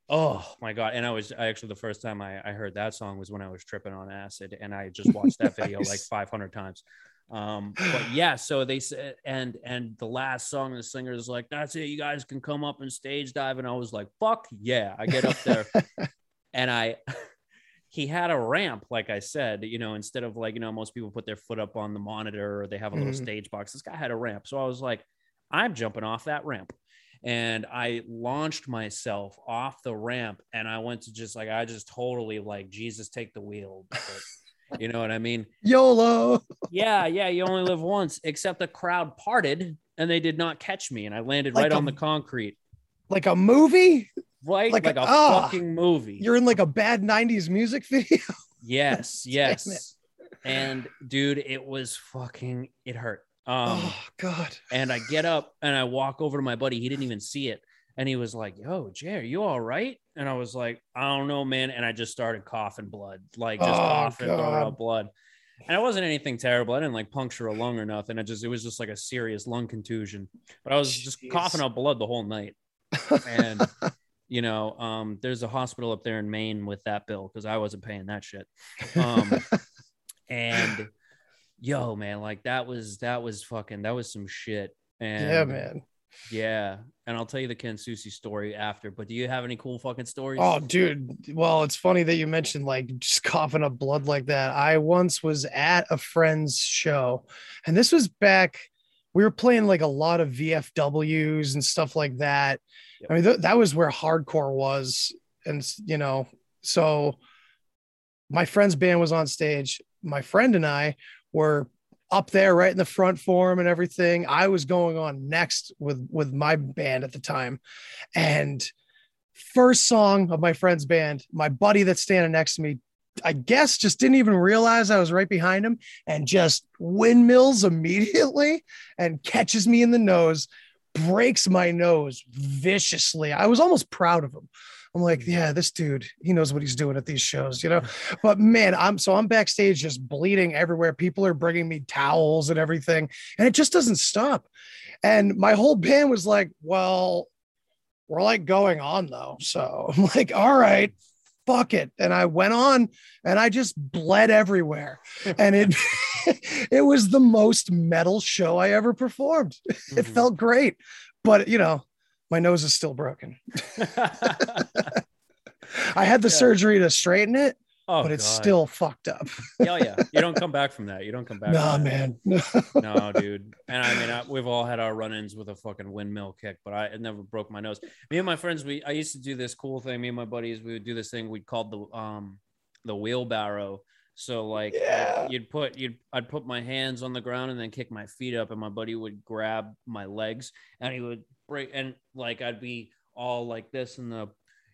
Speaker 8: oh my god. And i was I actually the first time I, I heard that song was when i was tripping on acid and i just watched that video like 500 times. Um but yeah so they said and and the last song the singer is like that's it you guys can come up and stage dive. And i was like fuck yeah i get up there. And i he had a ramp like i said you know instead of like you know most people put their foot up on the monitor or they have a little
Speaker 7: Mhm.
Speaker 8: stage box this guy had a ramp. So i was like i'm jumping off that ramp. And i launched myself off the ramp and i went to just like i just totally like jesus take the wheel But, you know what i mean?
Speaker 7: Yolo.
Speaker 8: Yeah yeah you only live once except the crowd parted and they did not catch me and i landed
Speaker 7: Like
Speaker 8: right on the concrete
Speaker 7: like a movie
Speaker 8: right
Speaker 7: Like
Speaker 8: like,
Speaker 7: a-
Speaker 8: a,
Speaker 7: ah,
Speaker 8: fucking movie
Speaker 7: you're in like a bad 90s music video
Speaker 8: Yes, yes. And dude, it was fucking it hurt. Um
Speaker 7: oh god
Speaker 8: and I get up and I walk over to my buddy. He didn't even see it. And he was like, Yo, Jay, are you all right? And I was like, I don't know, man. And I just started coughing blood, like just
Speaker 7: Oh,
Speaker 8: coughing, throwing blood. And it wasn't anything terrible. I didn't like puncture a lung or nothing. I just it was just like a serious lung contusion. But I was just
Speaker 7: Jeez.
Speaker 8: coughing out blood the whole night. And you know, um, there's a hospital up there in Maine with that bill because I wasn't paying that shit. Um, and yo, man, like that was that was fucking that was some shit. And
Speaker 7: yeah man
Speaker 8: yeah. And I'll tell you the Ken Susi story after. But do you have any cool fucking stories?
Speaker 7: Oh, dude. Well, it's funny that you mentioned like just coughing up blood like that. I once was at a friend's show, and this was back. We were playing like a lot of VFWs and stuff like that. I mean, th- that was where hardcore was, and you know, so my friend's band was on stage. My friend and I were up there right in the front for him and everything. I was going on next with with my band at the time. And first song of my friend's band, my buddy that's standing next to me, I guess just didn't even realize I was right behind him and just windmills immediately and catches me in the nose, breaks my nose viciously. I was almost proud of him. I'm like, mm. yeah, this dude, he knows what he's doing at these shows, you know. But man, I'm so I'm backstage just bleeding everywhere. People are bringing me towels and everything, and it just doesn't stop. And my whole band was like, well, we're like going on though. So I'm like, all right, fuck it. And I went on and I just bled everywhere. and it it was the most metal show I ever performed. Mm-hmm. It felt great. But you know, my nose is still broken. I had the yeah. surgery to straighten it, oh, but it's God. still fucked up.
Speaker 8: yeah, yeah. You don't come back from that. You don't come back.
Speaker 7: Nah, man.
Speaker 8: no, dude. And I mean, I, we've all had our run ins with a fucking windmill kick, but I never broke my nose. Me and my friends, we, I used to do this cool thing. Me and my buddies, we would do this thing we called the, um, the wheelbarrow. So like yeah. you'd put you'd I'd put my hands on the ground and then kick my feet up and my buddy would grab my legs and he would break and like I'd be all like this in the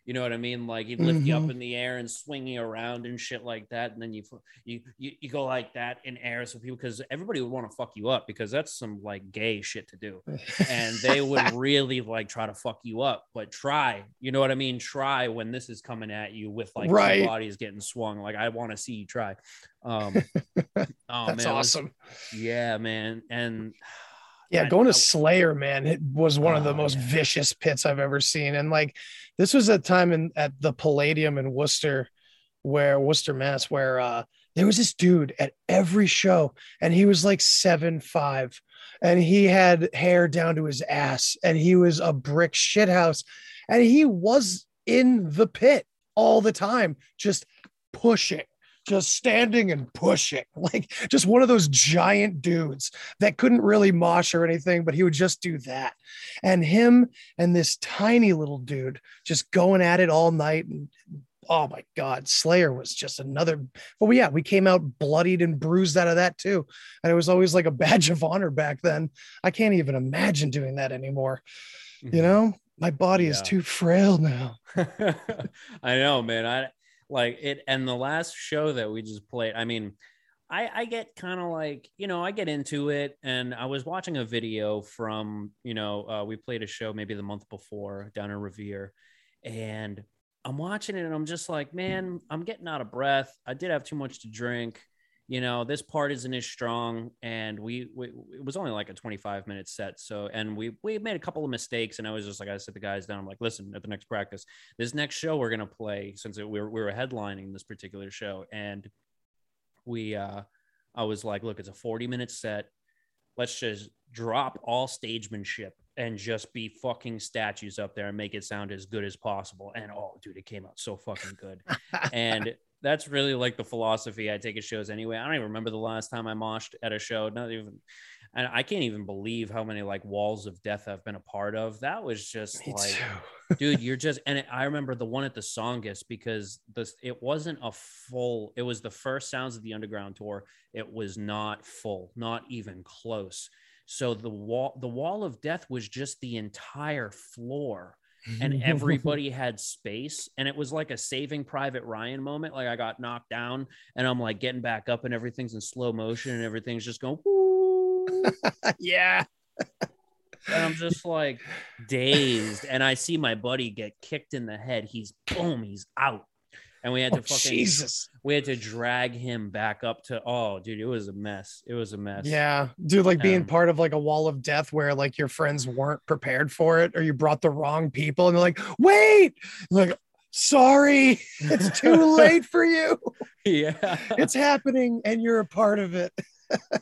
Speaker 8: you know what I mean? Like he'd lift mm-hmm. you up mm-hmm. in the air and swing you around and shit like that, and then you you you, you go like that in air so people because everybody would want to fuck you up because that's some like gay shit to do, and they would really like try to fuck you up. But try, you know what I mean? Try when this is coming at you with like right. your body is getting swung. Like I want to see you try. Um,
Speaker 7: oh, that's man, awesome.
Speaker 8: Was, yeah, man, and
Speaker 7: yeah, going to Slayer, man, it was one of the oh, most vicious pits I've ever seen. And like, this was a time in at the Palladium in Worcester, where Worcester, Mass, where uh, there was this dude at every show, and he was like seven five, and he had hair down to his ass, and he was a brick shithouse, and he was in the pit all the time, just pushing just standing and pushing, like just one of those giant dudes that couldn't really mosh or anything, but he would just do that. And him and this tiny little dude just going at it all night. And oh my God, Slayer was just another. But yeah, we came out bloodied and bruised out of that too. And it was always like a badge of honor back then. I can't even imagine doing that anymore. You mm-hmm. know, my body yeah. is too frail now.
Speaker 8: I know, man. I like it and the last show that we just played i mean i i get kind of like you know i get into it and i was watching a video from you know uh, we played a show maybe the month before down in revere and i'm watching it and i'm just like man i'm getting out of breath. I did have too much to drink you know this part isn't as strong and we, we, it was only like a 25 minute set so and we we made a couple of mistakes and i was just like i set the guys down. I'm like listen at the next practice this next show we're going to play since it, we, were, we were headlining this particular show and we uh i was like look it's a 40 minute set. Let's just drop all stagemanship and just be fucking statues up there and make it sound as good as possible. And oh dude it came out so fucking good. And that's really like the philosophy I take at shows anyway. I don't even remember the last time I moshed at a show. Not even, and I can't even believe how many like walls of death I've been a part of. That was just Me like, dude, you're just. And it, I remember the one at the Tsongas because this it wasn't a full. It was the first Sounds of the Underground tour. It was not full, not even close. So the wall, the wall of death was just the entire floor and mm-hmm. everybody had space and it was like a saving private ryan moment. Like i got knocked down and i'm like getting back up and everything's in slow motion and everything's just going
Speaker 7: yeah.
Speaker 8: and i'm just like dazed and i see my buddy get kicked in the head. He's boom he's out and we had to oh, fucking Jesus. We had to drag him back up to oh dude, it was a mess. It was a mess.
Speaker 7: Yeah. Dude, like being um, part of like a wall of death where like your friends weren't prepared for it or you brought the wrong people and they're like, wait, like sorry, it's too late for you.
Speaker 8: Yeah.
Speaker 7: It's happening and you're a part of it.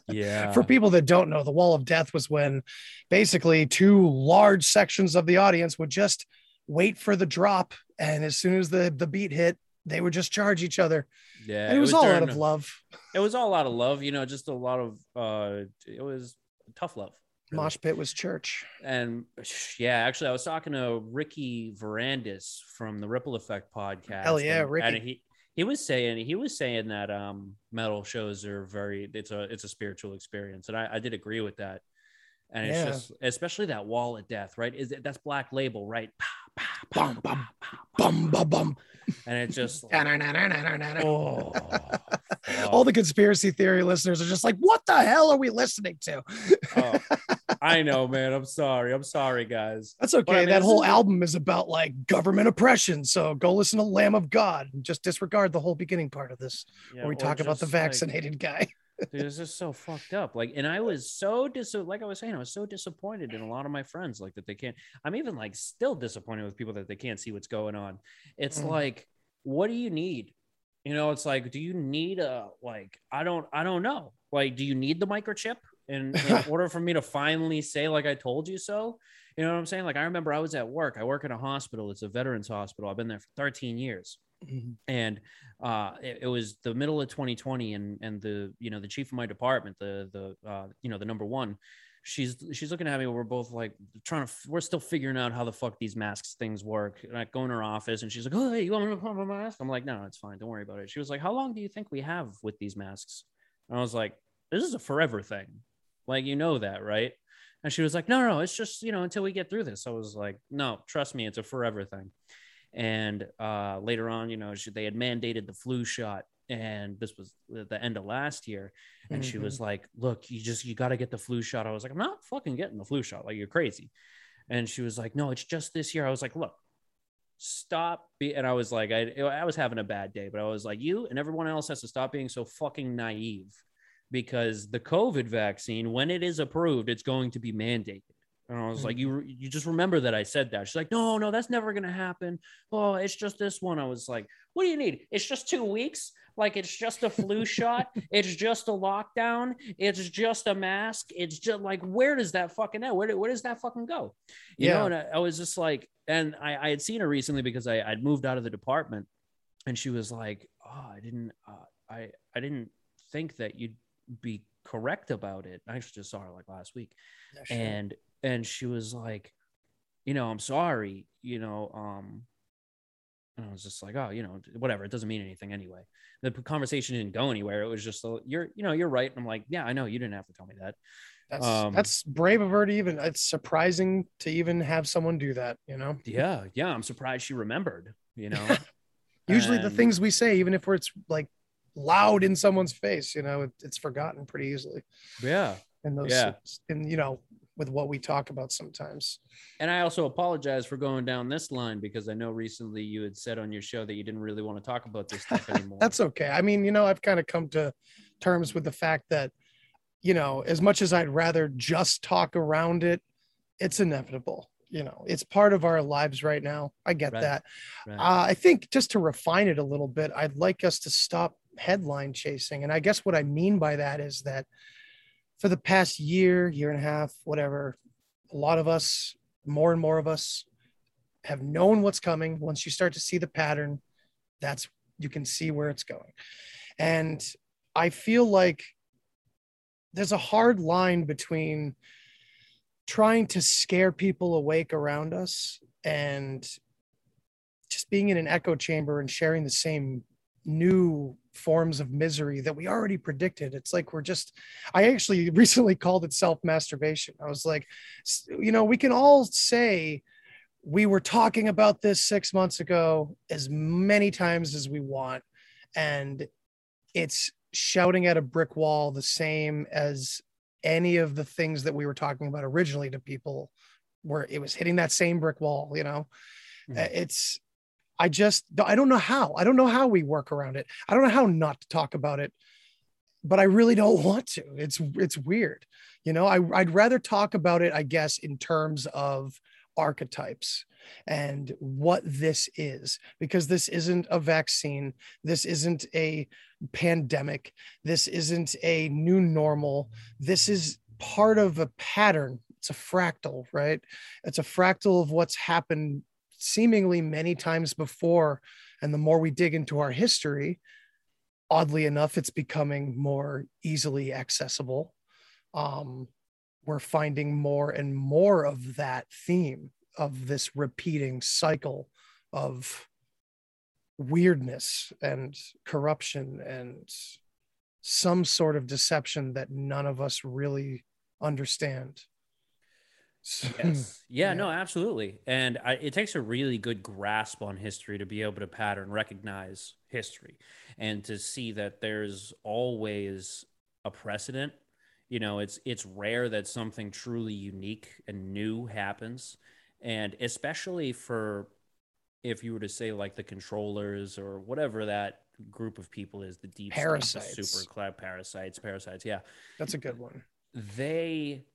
Speaker 8: yeah.
Speaker 7: For people that don't know, the wall of death was when basically two large sections of the audience would just wait for the drop and as soon as the the beat hit they would just charge each other.
Speaker 8: Yeah,
Speaker 7: and it was, it was all out of love.
Speaker 8: It was all out of love, you know, just a lot of uh it was tough love.
Speaker 7: Really. Mosh pit was church.
Speaker 8: And yeah, actually I was talking to Ricky Verandis from the Ripple Effect podcast.
Speaker 7: Hell yeah,
Speaker 8: and,
Speaker 7: Ricky.
Speaker 8: And he he was saying he was saying that um metal shows are very it's a it's a spiritual experience and i, I did agree with that and it's
Speaker 7: Yeah.
Speaker 8: just especially that wall of death right is it that's black label right
Speaker 7: Bum, bum, bum, bum, bum.
Speaker 8: and it's just like, oh
Speaker 7: All the conspiracy theory listeners are just like, what the hell are we listening to?
Speaker 8: oh, i know man i'm sorry i'm sorry guys
Speaker 7: That's okay.
Speaker 8: But, I mean,
Speaker 7: that whole
Speaker 8: is-
Speaker 7: album is about like government oppression. So go listen to Lamb of God and just disregard the whole beginning part of this
Speaker 8: Yeah,
Speaker 7: where we talk about the
Speaker 8: just, like,
Speaker 7: vaccinated guy.
Speaker 8: Dude, it's just so fucked up. Like, and I was so dis like I was saying, I was so disappointed in a lot of my friends, like that they can't. I'm even like still disappointed with people that they can't see what's going on. It's
Speaker 7: Mm.
Speaker 8: like, what do you need? You know, it's like, do you need a like? I don't, I don't know. Like, do you need the microchip in, in order for me to finally say like I told you so? You know what I'm saying? Like, I remember I was at work. I work in a hospital. It's a veterans hospital. I've been there for 13 years and uh it, it was the middle of 2020 and and the you know the chief of my department the the uh you know the number one she's she's looking at me we're both like trying to we're still figuring out how the fuck these masks things work and i go in her office and she's like oh hey, you want me to put on my mask? I'm like no it's fine don't worry about it. She was like how long do you think we have with these masks? And i was like this is a forever thing. Like you know that right? And she was like no no it's just you know until we get through this. I was like no trust me it's a forever thing and uh, later on, you know, she, they had mandated the flu shot, and this was the end of last year. And she was like, "Look, you just you got to get the flu shot." I was like, "I'm not fucking getting the flu shot. Like you're crazy." And she was like, "No, it's just this year." I was like, "Look, stop." Be-. And I was like, I I was having a bad day, but I was like, "You and everyone else has to stop being so fucking naive." Because the COVID vaccine, when it is approved, it's going to be mandated. And I was like, you you just remember that I said that. She's like, no, no, that's never gonna happen. Oh, it's just this one. I was like, what do you need? It's just two weeks. Like it's just a flu shot. It's just a lockdown. It's just a mask. It's just like, where does that fucking end? Where, where does that fucking go? You
Speaker 7: Yeah.
Speaker 8: know, and I, I was just like, and I, I had seen her recently because I, I'd moved out of the department, and she was like, oh, I didn't, uh, I, I didn't think that you'd be correct about it. I just saw her like last week and and she was like you know i'm sorry you know um and i was just like oh you know whatever it doesn't mean anything anyway the conversation didn't go anywhere it was just you're you know you're right and i'm like yeah i know you didn't have to tell me that
Speaker 7: That's
Speaker 8: Um,
Speaker 7: that's brave of her to even. It's surprising to even have someone do that. You know,
Speaker 8: yeah yeah i'm surprised she remembered you know
Speaker 7: usually the things we say, even if it's like loud in someone's face, you know, it, it's forgotten pretty easily.
Speaker 8: yeah
Speaker 7: And those,
Speaker 8: Yeah.
Speaker 7: and you know, with what we talk about sometimes.
Speaker 8: and i also apologize for going down this line because i know recently you had said on your show that you didn't really want to talk about this stuff anymore
Speaker 7: That's okay. I mean, you know, I've kind of come to terms with the fact that, you know, as much as I'd rather just talk around it, it's inevitable. You know, it's part of our lives right now. I get
Speaker 8: Right.
Speaker 7: that.
Speaker 8: Right.
Speaker 7: Uh, I think just to refine it a little bit, I'd like us to stop headline chasing. And I guess what I mean by that is that for the past year, year and a half, whatever, a lot of us, more and more of us, have known what's coming. Once you start to see the pattern, that's you can see where it's going. And I feel like there's a hard line between trying to scare people awake around us and just being in an echo chamber and sharing the same new forms of misery that we already predicted. It's like we're just, I actually recently called it self masturbation. I was like, you know, we can all say we were talking about this six months ago as many times as we want. And it's shouting at a brick wall the same as any of the things that we were talking about originally to people where it was hitting that same brick wall, you know?
Speaker 8: Mhm.
Speaker 7: Uh, It's, I just, I don't know how. I don't know how we work around it. I don't know how not to talk about it, but I really don't want to. It's, it's weird. You know, I, I'd rather talk about it, I guess, in terms of archetypes and what this is, because this isn't a vaccine. This isn't a pandemic. This isn't a new normal. This is part of a pattern. It's a fractal, right? It's a fractal of what's happened seemingly many times before. And the more we dig into our history, oddly enough, it's becoming more easily accessible. Um, we're finding more and more of that theme of this repeating cycle of weirdness and corruption and some sort of deception that none of us really understand.
Speaker 8: yes. Yeah, yeah, no, absolutely. And I, it takes a really good grasp on history to be able to pattern recognize history and to see that there's always a precedent. You know, it's it's rare that something truly unique and new happens. And especially for if you were to say like the controllers or whatever that group of people is, the deep
Speaker 7: parasites,
Speaker 8: state, super cloud parasites, parasites. Yeah.
Speaker 7: That's a good one.
Speaker 8: They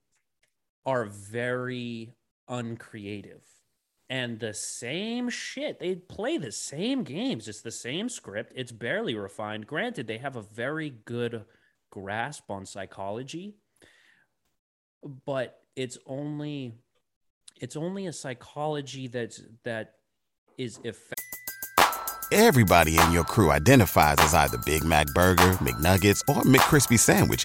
Speaker 8: are very uncreative. And the same shit, they play the same games. It's the same script. It's barely refined. Granted, they have a very good grasp on psychology, but it's only it's only a psychology that's that is effective.
Speaker 9: Everybody in your crew identifies as either Big Mac Burger, McNuggets, or McCrispy Sandwich,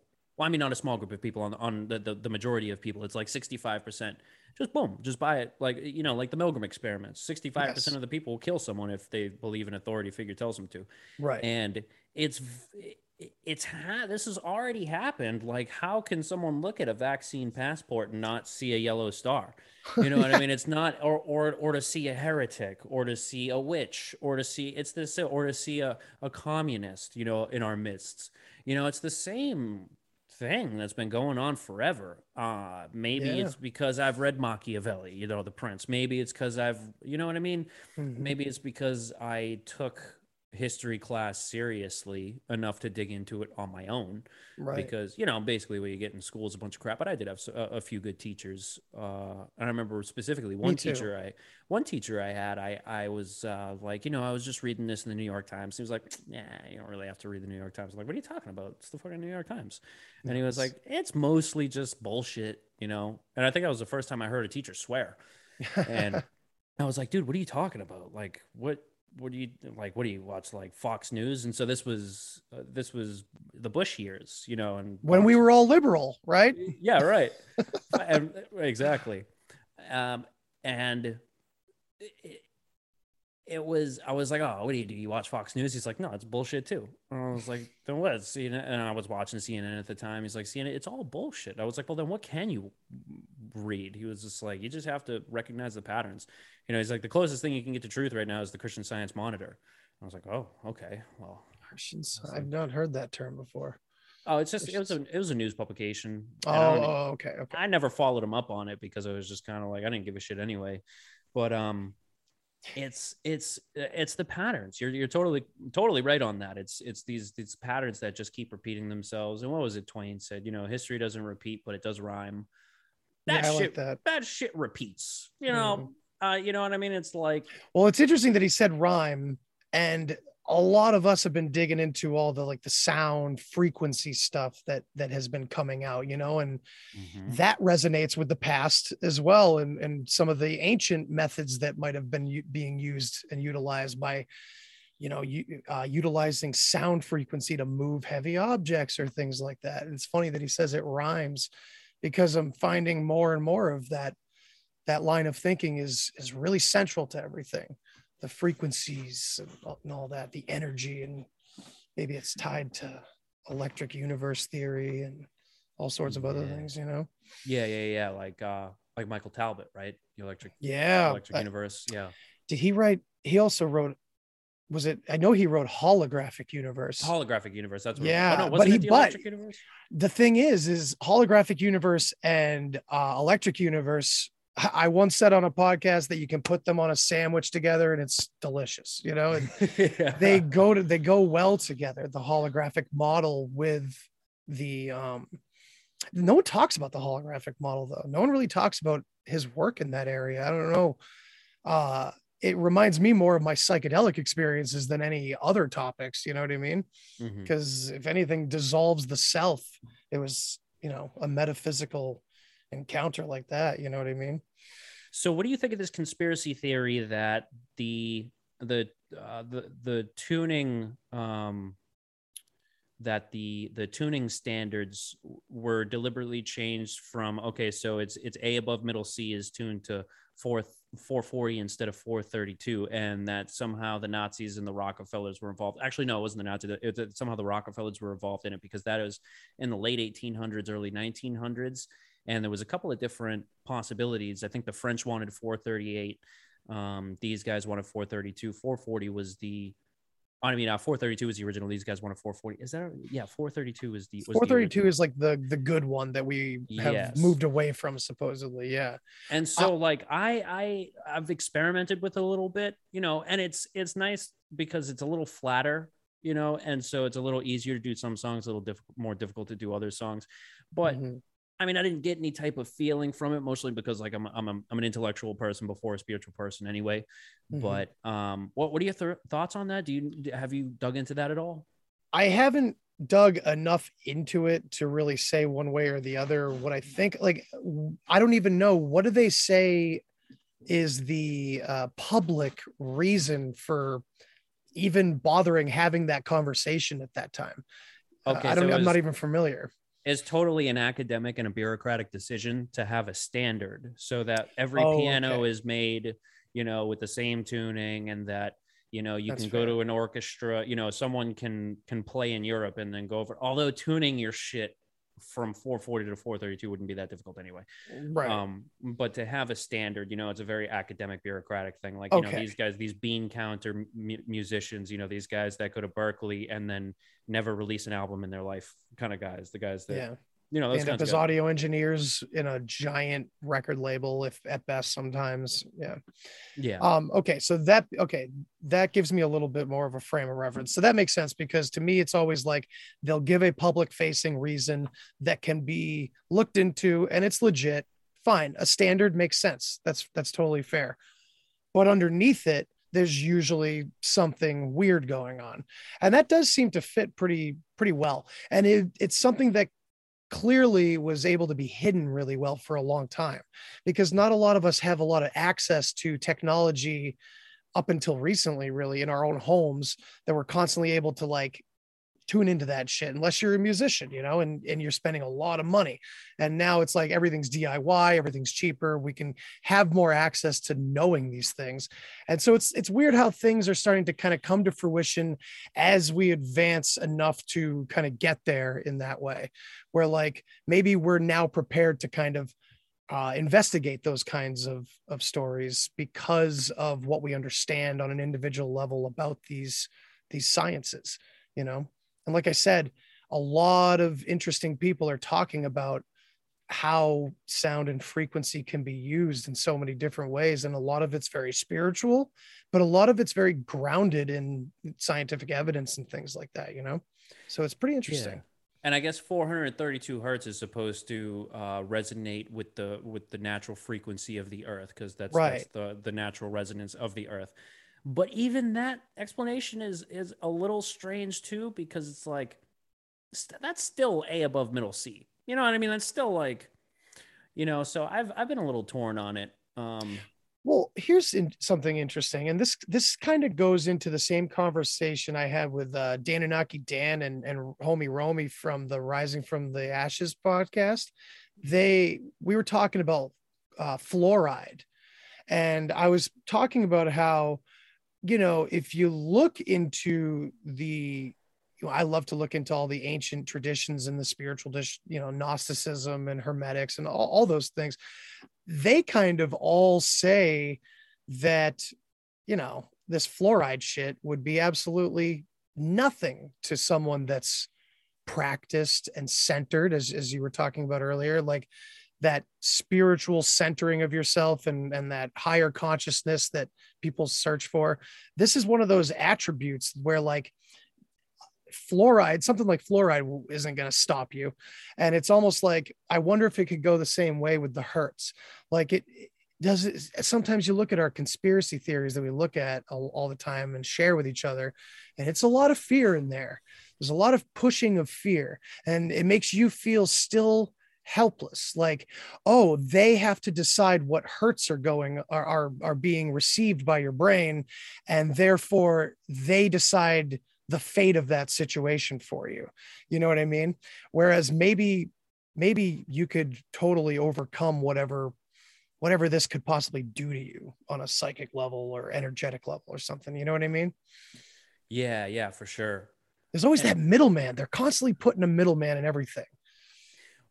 Speaker 8: Well, I mean, not a small group of people. On on the, the, the majority of people, it's like sixty five percent just boom, just buy it. Like you know, like the Milgram experiments. Sixty-five yes. percent of the people will kill someone if they believe an authority figure tells them to.
Speaker 7: Right.
Speaker 8: And it's it's ha- this has already happened. Like, how can someone look at a vaccine passport and not see a yellow star? You know what I mean? It's not, or or or to see a heretic, or to see a witch, or to see it's this, or to see a a communist. You know, in our midst. You know, it's the same thing that's been going on forever. Uh, maybe yeah. it's because I've read Machiavelli, you know, The Prince. Maybe it's because I've, you know what I mean? Mm-hmm. Maybe it's because I took history class seriously enough to dig into it on my own right. because you know basically what you get in school is a bunch of crap. But i did have a, a few good teachers uh, and i remember specifically one teacher i one teacher i had i i was uh, like you know i was just reading this in the new york times. He was like yeah you don't really have to read the new york times. I'm like what are you talking about? It's the fucking new york times. And he was like it's mostly just bullshit you know? And i think that was the first time i heard a teacher swear. And I was like, dude, what are you talking about? Like, what what do you like what do you watch like fox news? And so this was uh, this was the bush years you know and
Speaker 7: when we were all liberal right?
Speaker 8: Yeah right. And, exactly. Um and it, it, was i was like oh what do you do? You watch fox news? He's like no it's bullshit too. And i was like then what? Cnn and i was watching cnn at the time. He's like cnn it's all bullshit. I was like well then what can you read? He was just like you just have to recognize the patterns you know, he's like the closest thing you can get to truth right now is the Christian Science Monitor. I was like, oh, okay, well,
Speaker 7: Christian. I've not heard that term before.
Speaker 8: Oh, it's just it was a it was a news publication.
Speaker 7: Oh, oh, okay, okay.
Speaker 8: I never followed him up on it because I was just kind of like I didn't give a shit anyway. But um, it's it's it's the patterns. You're you're totally totally right on that. It's it's these these patterns that just keep repeating themselves. And what was it Twain said? You know, history doesn't repeat, but it does rhyme. That yeah, shit like that. that shit repeats. You know, mm. Uh, you know what I mean? It's like,
Speaker 7: well, it's interesting that he said rhyme, and a lot of us have been digging into all the like the sound frequency stuff that that has been coming out, you know, and mm-hmm. that resonates with the past as well, and and some of the ancient methods that might have been u- being used and utilized by you know, uh, utilizing sound frequency to move heavy objects or things like that. And it's funny that he says it rhymes because I'm finding more and more of that that line of thinking is is really central to everything. The frequencies and all that the energy and maybe it's tied to electric universe theory and all sorts of other
Speaker 8: yeah.
Speaker 7: things you know?
Speaker 8: Yeah yeah yeah like uh like michael talbot right? The electric
Speaker 7: yeah
Speaker 8: electric universe yeah.
Speaker 7: Did he write he also wrote was it i know he wrote holographic universe.
Speaker 8: Holographic universe that's what
Speaker 7: yeah oh, no, but he the but the thing is is holographic universe and uh electric universe I once said on a podcast that you can put them on a sandwich together and it's delicious, you know, and yeah. they go to, they go well together. The holographic model with the, um, no one talks about the holographic model though. No one really talks about his work in that area. I don't know. Uh, it reminds me more of my psychedelic experiences than any other topics you know what i mean because if anything dissolves the self it was you know a metaphysical encounter like that you know what i mean
Speaker 8: So, what do you think of this conspiracy theory that the the uh, the the tuning um, that the the tuning standards were deliberately changed from okay, so it's it's A above middle C is tuned to four 440 instead of 432, and that somehow the Nazis and the Rockefellers were involved. Actually, no, it wasn't the Nazis. It, it, somehow the Rockefellers were involved in it because that was in the late 1800s, early 1900s and there was a couple of different possibilities. I think the French wanted 438. Um, these guys wanted 432. 440 was the. I mean, uh, 432 was the original. These guys wanted 440. Is that yeah? 432 is the. Was the
Speaker 7: 432 is like the the good one that we have
Speaker 8: Yes.
Speaker 7: moved away from supposedly yeah
Speaker 8: and so like i i i've experimented with a little bit you know and it's it's nice because it's a little flatter you know and so it's a little easier to do some songs a little diff- more difficult to do other songs but
Speaker 7: Mhm.
Speaker 8: I mean i didn't get any type of feeling from it mostly because like i'm i'm, I'm an intellectual person before a spiritual person anyway
Speaker 7: Mhm.
Speaker 8: but um what what are your th- thoughts on that do you have you dug into that at all
Speaker 7: I haven't dug enough into it to really say one way or the other what I think. Like, I don't even know what do they say is the uh, public reason for even bothering having that conversation at that time. Uh,
Speaker 8: Okay,
Speaker 7: I don't.
Speaker 8: so
Speaker 7: I'm not even familiar.
Speaker 8: It's totally an academic and a bureaucratic decision to have a standard so that every
Speaker 7: Oh,
Speaker 8: piano
Speaker 7: okay.
Speaker 8: is made you know with the same tuning and that you know you
Speaker 7: That's
Speaker 8: can go
Speaker 7: fair.
Speaker 8: to an orchestra you know someone can can play in europe and then go over although tuning your shit from 440 to 432 wouldn't be that difficult anyway
Speaker 7: Right.
Speaker 8: um but to have a standard you know it's a very academic bureaucratic thing like you know these guys these bean counter mu- musicians you know these guys that go to berkeley and then never release an album in their life kind of guys the guys that
Speaker 7: yeah.
Speaker 8: You know those
Speaker 7: up
Speaker 8: kinds of
Speaker 7: as audio engineers in a giant record label, if at best sometimes. Yeah.
Speaker 8: yeah
Speaker 7: Um, okay, so that okay, that gives me a little bit more of a frame of reference. So that makes sense because to me, it's always like they'll give a public facing reason that can be looked into and it's legit. Fine, a standard makes sense. That's that's totally fair. But underneath it, there's usually something weird going on. And that does seem to fit pretty pretty well. And it, it's something that clearly was able to be hidden really well for a long time because not a lot of us have a lot of access to technology up until recently really in our own homes that we're constantly able to like tune into that shit unless you're a musician you know and and you're spending a lot of money. And now it's like everything's diy everything's cheaper. We can have more access to knowing these things. And so it's it's weird how things are starting to kind of come to fruition as we advance enough to kind of get there in that way where like maybe we're now prepared to kind of uh, investigate those kinds of of stories because of what we understand on an individual level about these these sciences you know and like i said a lot of interesting people are talking about how sound and frequency can be used in so many different ways and a lot of it's very spiritual but a lot of it's very grounded in scientific evidence and things like that you know so it's pretty interesting
Speaker 8: Yeah. And I guess 432 hertz is supposed to uh, resonate with the with the natural frequency of the Earth because that's, that's the the natural resonance of the Earth. But even that explanation is is a little strange too because it's like st- that's still A above middle C. You know what I mean? That's still like, you know. So I've I've been a little torn on it. Um,
Speaker 7: Well, here's in, something interesting, and this this kind of goes into the same conversation I had with uh, Dananaki Dan and and homie Romy from the Rising from the Ashes podcast. They we were talking about uh, fluoride, and I was talking about how, you know, if you look into the you know, I love to look into all the ancient traditions and the spiritual dish, you know, Gnosticism and Hermetics and all, all those things. They kind of all say that, you know, this fluoride shit would be absolutely nothing to someone that's practiced and centered, as, as you were talking about earlier, like that spiritual centering of yourself and, and that higher consciousness that people search for. This is one of those attributes where, like, fluoride, something like fluoride isn't going to stop you. And it's almost like, I wonder if it could go the same way with the hertz. Like it, does it sometimes you look at our conspiracy theories that we look at all, all, the time and share with each other and it's a lot of fear in there there's a lot of pushing of fear and it makes you feel still helpless like oh they have to decide what hurts are going are, are are being received by your brain and therefore they decide the fate of that situation for you you know what i mean whereas maybe maybe you could totally overcome whatever whatever this could possibly do to you on a psychic level or energetic level or something. You know what I mean?
Speaker 8: Yeah, yeah, for sure.
Speaker 7: There's always that middleman. They're constantly putting a middleman in everything.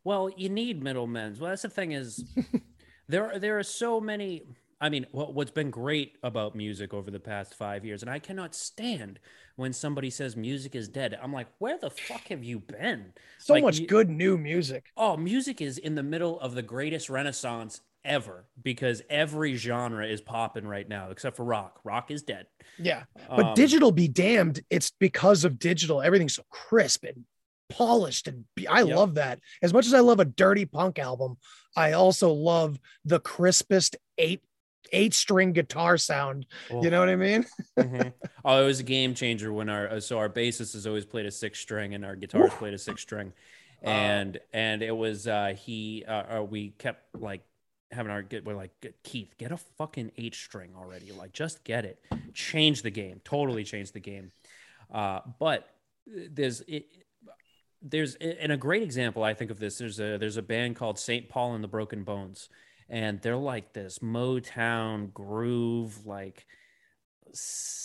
Speaker 8: Well, you need middlemen. Well, that's the thing is there there are so many I mean, what's been great about music over the past five years, and I cannot stand when somebody says music is dead. I'm like, where the fuck have you been?
Speaker 7: So
Speaker 8: like,
Speaker 7: much good new music.
Speaker 8: Oh, music is in the middle of the greatest renaissance ever because every genre is popping right now except for rock. Rock is dead.
Speaker 7: Yeah. But um, digital be damned. It's because of digital. Everything's so crisp and polished and I yep. love that. As much as I love a dirty punk album, I also love the crispest eight eight string guitar sound. Oh. You know what I mean?
Speaker 8: mm-hmm. Oh, it was a game changer when our so our bassist has always played a six string and our guitarist played a six string. And uh, and it was uh he uh, uh we kept like having our get we're like Keith, get a fucking eight string already. Like just get it. Change the game. Totally change the game. Uh, but there's it, there's and a great example I think of this. There's a there's a band called St. Paul and the Broken Bones, and they're like this Motown groove like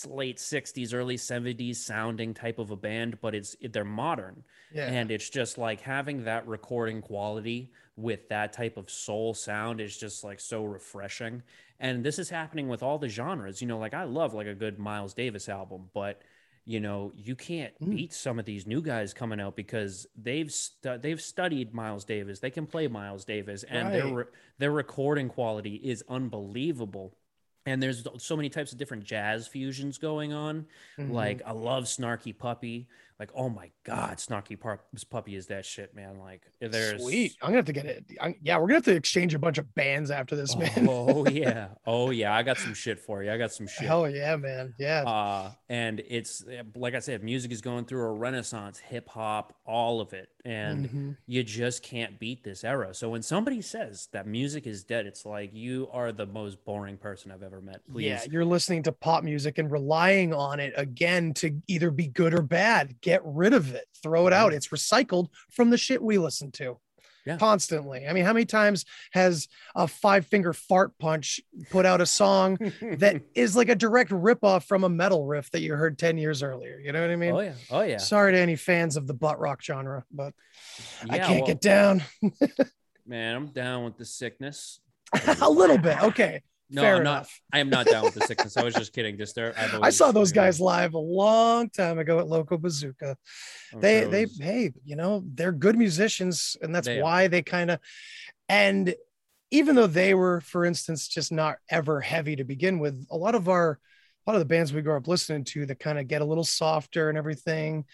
Speaker 8: late 60s early 70s sounding type of a band but it's they're modern yeah. and it's just like having that recording quality with that type of soul sound is just like so refreshing. And this is happening with all the genres. You know, like I love like a good Miles Davis album, but you know, you can't mm. beat some of these new guys coming out because they've stu- they've studied Miles Davis. They can play Miles Davis and right. their re- their recording quality is unbelievable and there's so many types of different jazz fusions going on. Mm-hmm. Like I love Snarky Puppy. Like oh my god, Snarky Puppy is that shit, man. Like there's
Speaker 7: sweet. I'm gonna have to get it. I'm, yeah, we're gonna have to exchange a bunch of bands after this, man.
Speaker 8: oh yeah, oh yeah. I got some shit for you. I got some shit.
Speaker 7: Hell yeah, man. Yeah.
Speaker 8: Uh, and it's like I said, music is going through a renaissance. Hip hop, all of it and mm-hmm. you just can't beat this era. So when somebody says that music is dead, it's like you are the most boring person I've ever met. Please.
Speaker 7: Yeah, you're listening to pop music and relying on it again to either be good or bad. Get rid of it, throw it out. It's recycled from the shit we listen to yeah. constantly. I mean, how many times has a five finger fart punch put out a song that is like a direct ripoff from a metal riff that you heard 10 years earlier? You know what I mean?
Speaker 8: Oh, yeah. Oh, yeah.
Speaker 7: Sorry to any fans of the butt rock genre, but yeah, I can't well, get down.
Speaker 8: man, I'm down with the sickness.
Speaker 7: a little bit. Okay.
Speaker 8: No, Fair I'm enough. not. I am not down with the sickness. I was just kidding. Just uh, there.
Speaker 7: i saw those guys live a long time ago at Locobazooka. I'm they, sure they, was... hey, you know, they're good musicians, and that's they why are. they kind of. And even though they were, for instance, just not ever heavy to begin with, a lot of our, a lot of the bands we grew up listening to that kind of get a little softer and everything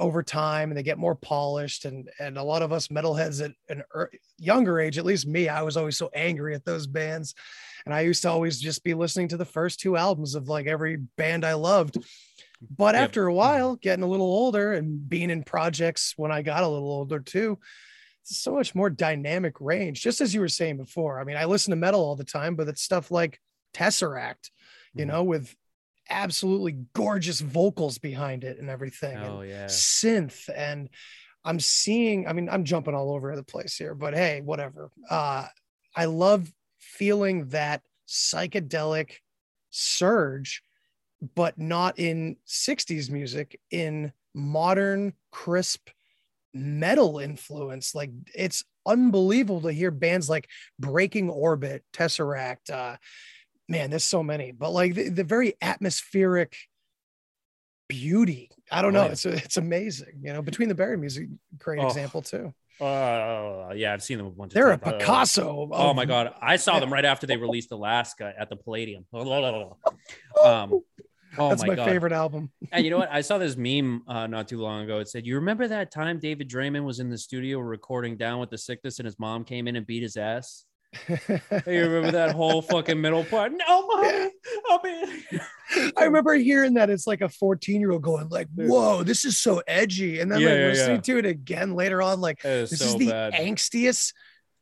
Speaker 7: over time and they get more polished and and a lot of us metalheads at an younger age at least me i was always so angry at those bands and I used to always just be listening to the first two albums of like every band I loved. But after a while, getting a little older and being in projects when I got a little older too, it's so much more dynamic range. Just as you were saying before. I mean, I listen to metal all the time, but it's stuff like Tesseract, you mm-hmm. know, with absolutely gorgeous vocals behind it and everything.
Speaker 8: Oh, and yeah.
Speaker 7: Synth. And I'm seeing, I mean, I'm jumping all over the place here, but hey, whatever. Uh, I love feeling that psychedelic surge, but not in 60s music, in modern, crisp metal influence. Like it's unbelievable to hear bands like Breaking Orbit, Tesseract. Uh, man, there's so many, but like the, the very atmospheric beauty. I don't know. It's it's amazing. You know, between the Buried and Me, great oh. example too.
Speaker 8: Uh, yeah, I've seen them a bunch.
Speaker 7: They're
Speaker 8: of
Speaker 7: a Picasso.
Speaker 8: oh my god, I saw them right after they released Alaska at the Palladium. um,
Speaker 7: Oh That's my, my favorite album.
Speaker 8: and you know what? I saw this meme uh, not too long ago. It said, "You remember that time David Draiman was in the studio recording Down with the Sickness, and his mom came in and beat his ass." Hey, you remember that whole fucking middle part? No, mommy, I'll be.
Speaker 7: I remember hearing that it's like a 14 year old going like, "Whoa, this is so edgy," and then
Speaker 8: Yeah,
Speaker 7: like
Speaker 8: yeah,
Speaker 7: listening
Speaker 8: yeah.
Speaker 7: to it again later on, like
Speaker 8: It is
Speaker 7: this
Speaker 8: so
Speaker 7: is the
Speaker 8: bad.
Speaker 7: angstiest.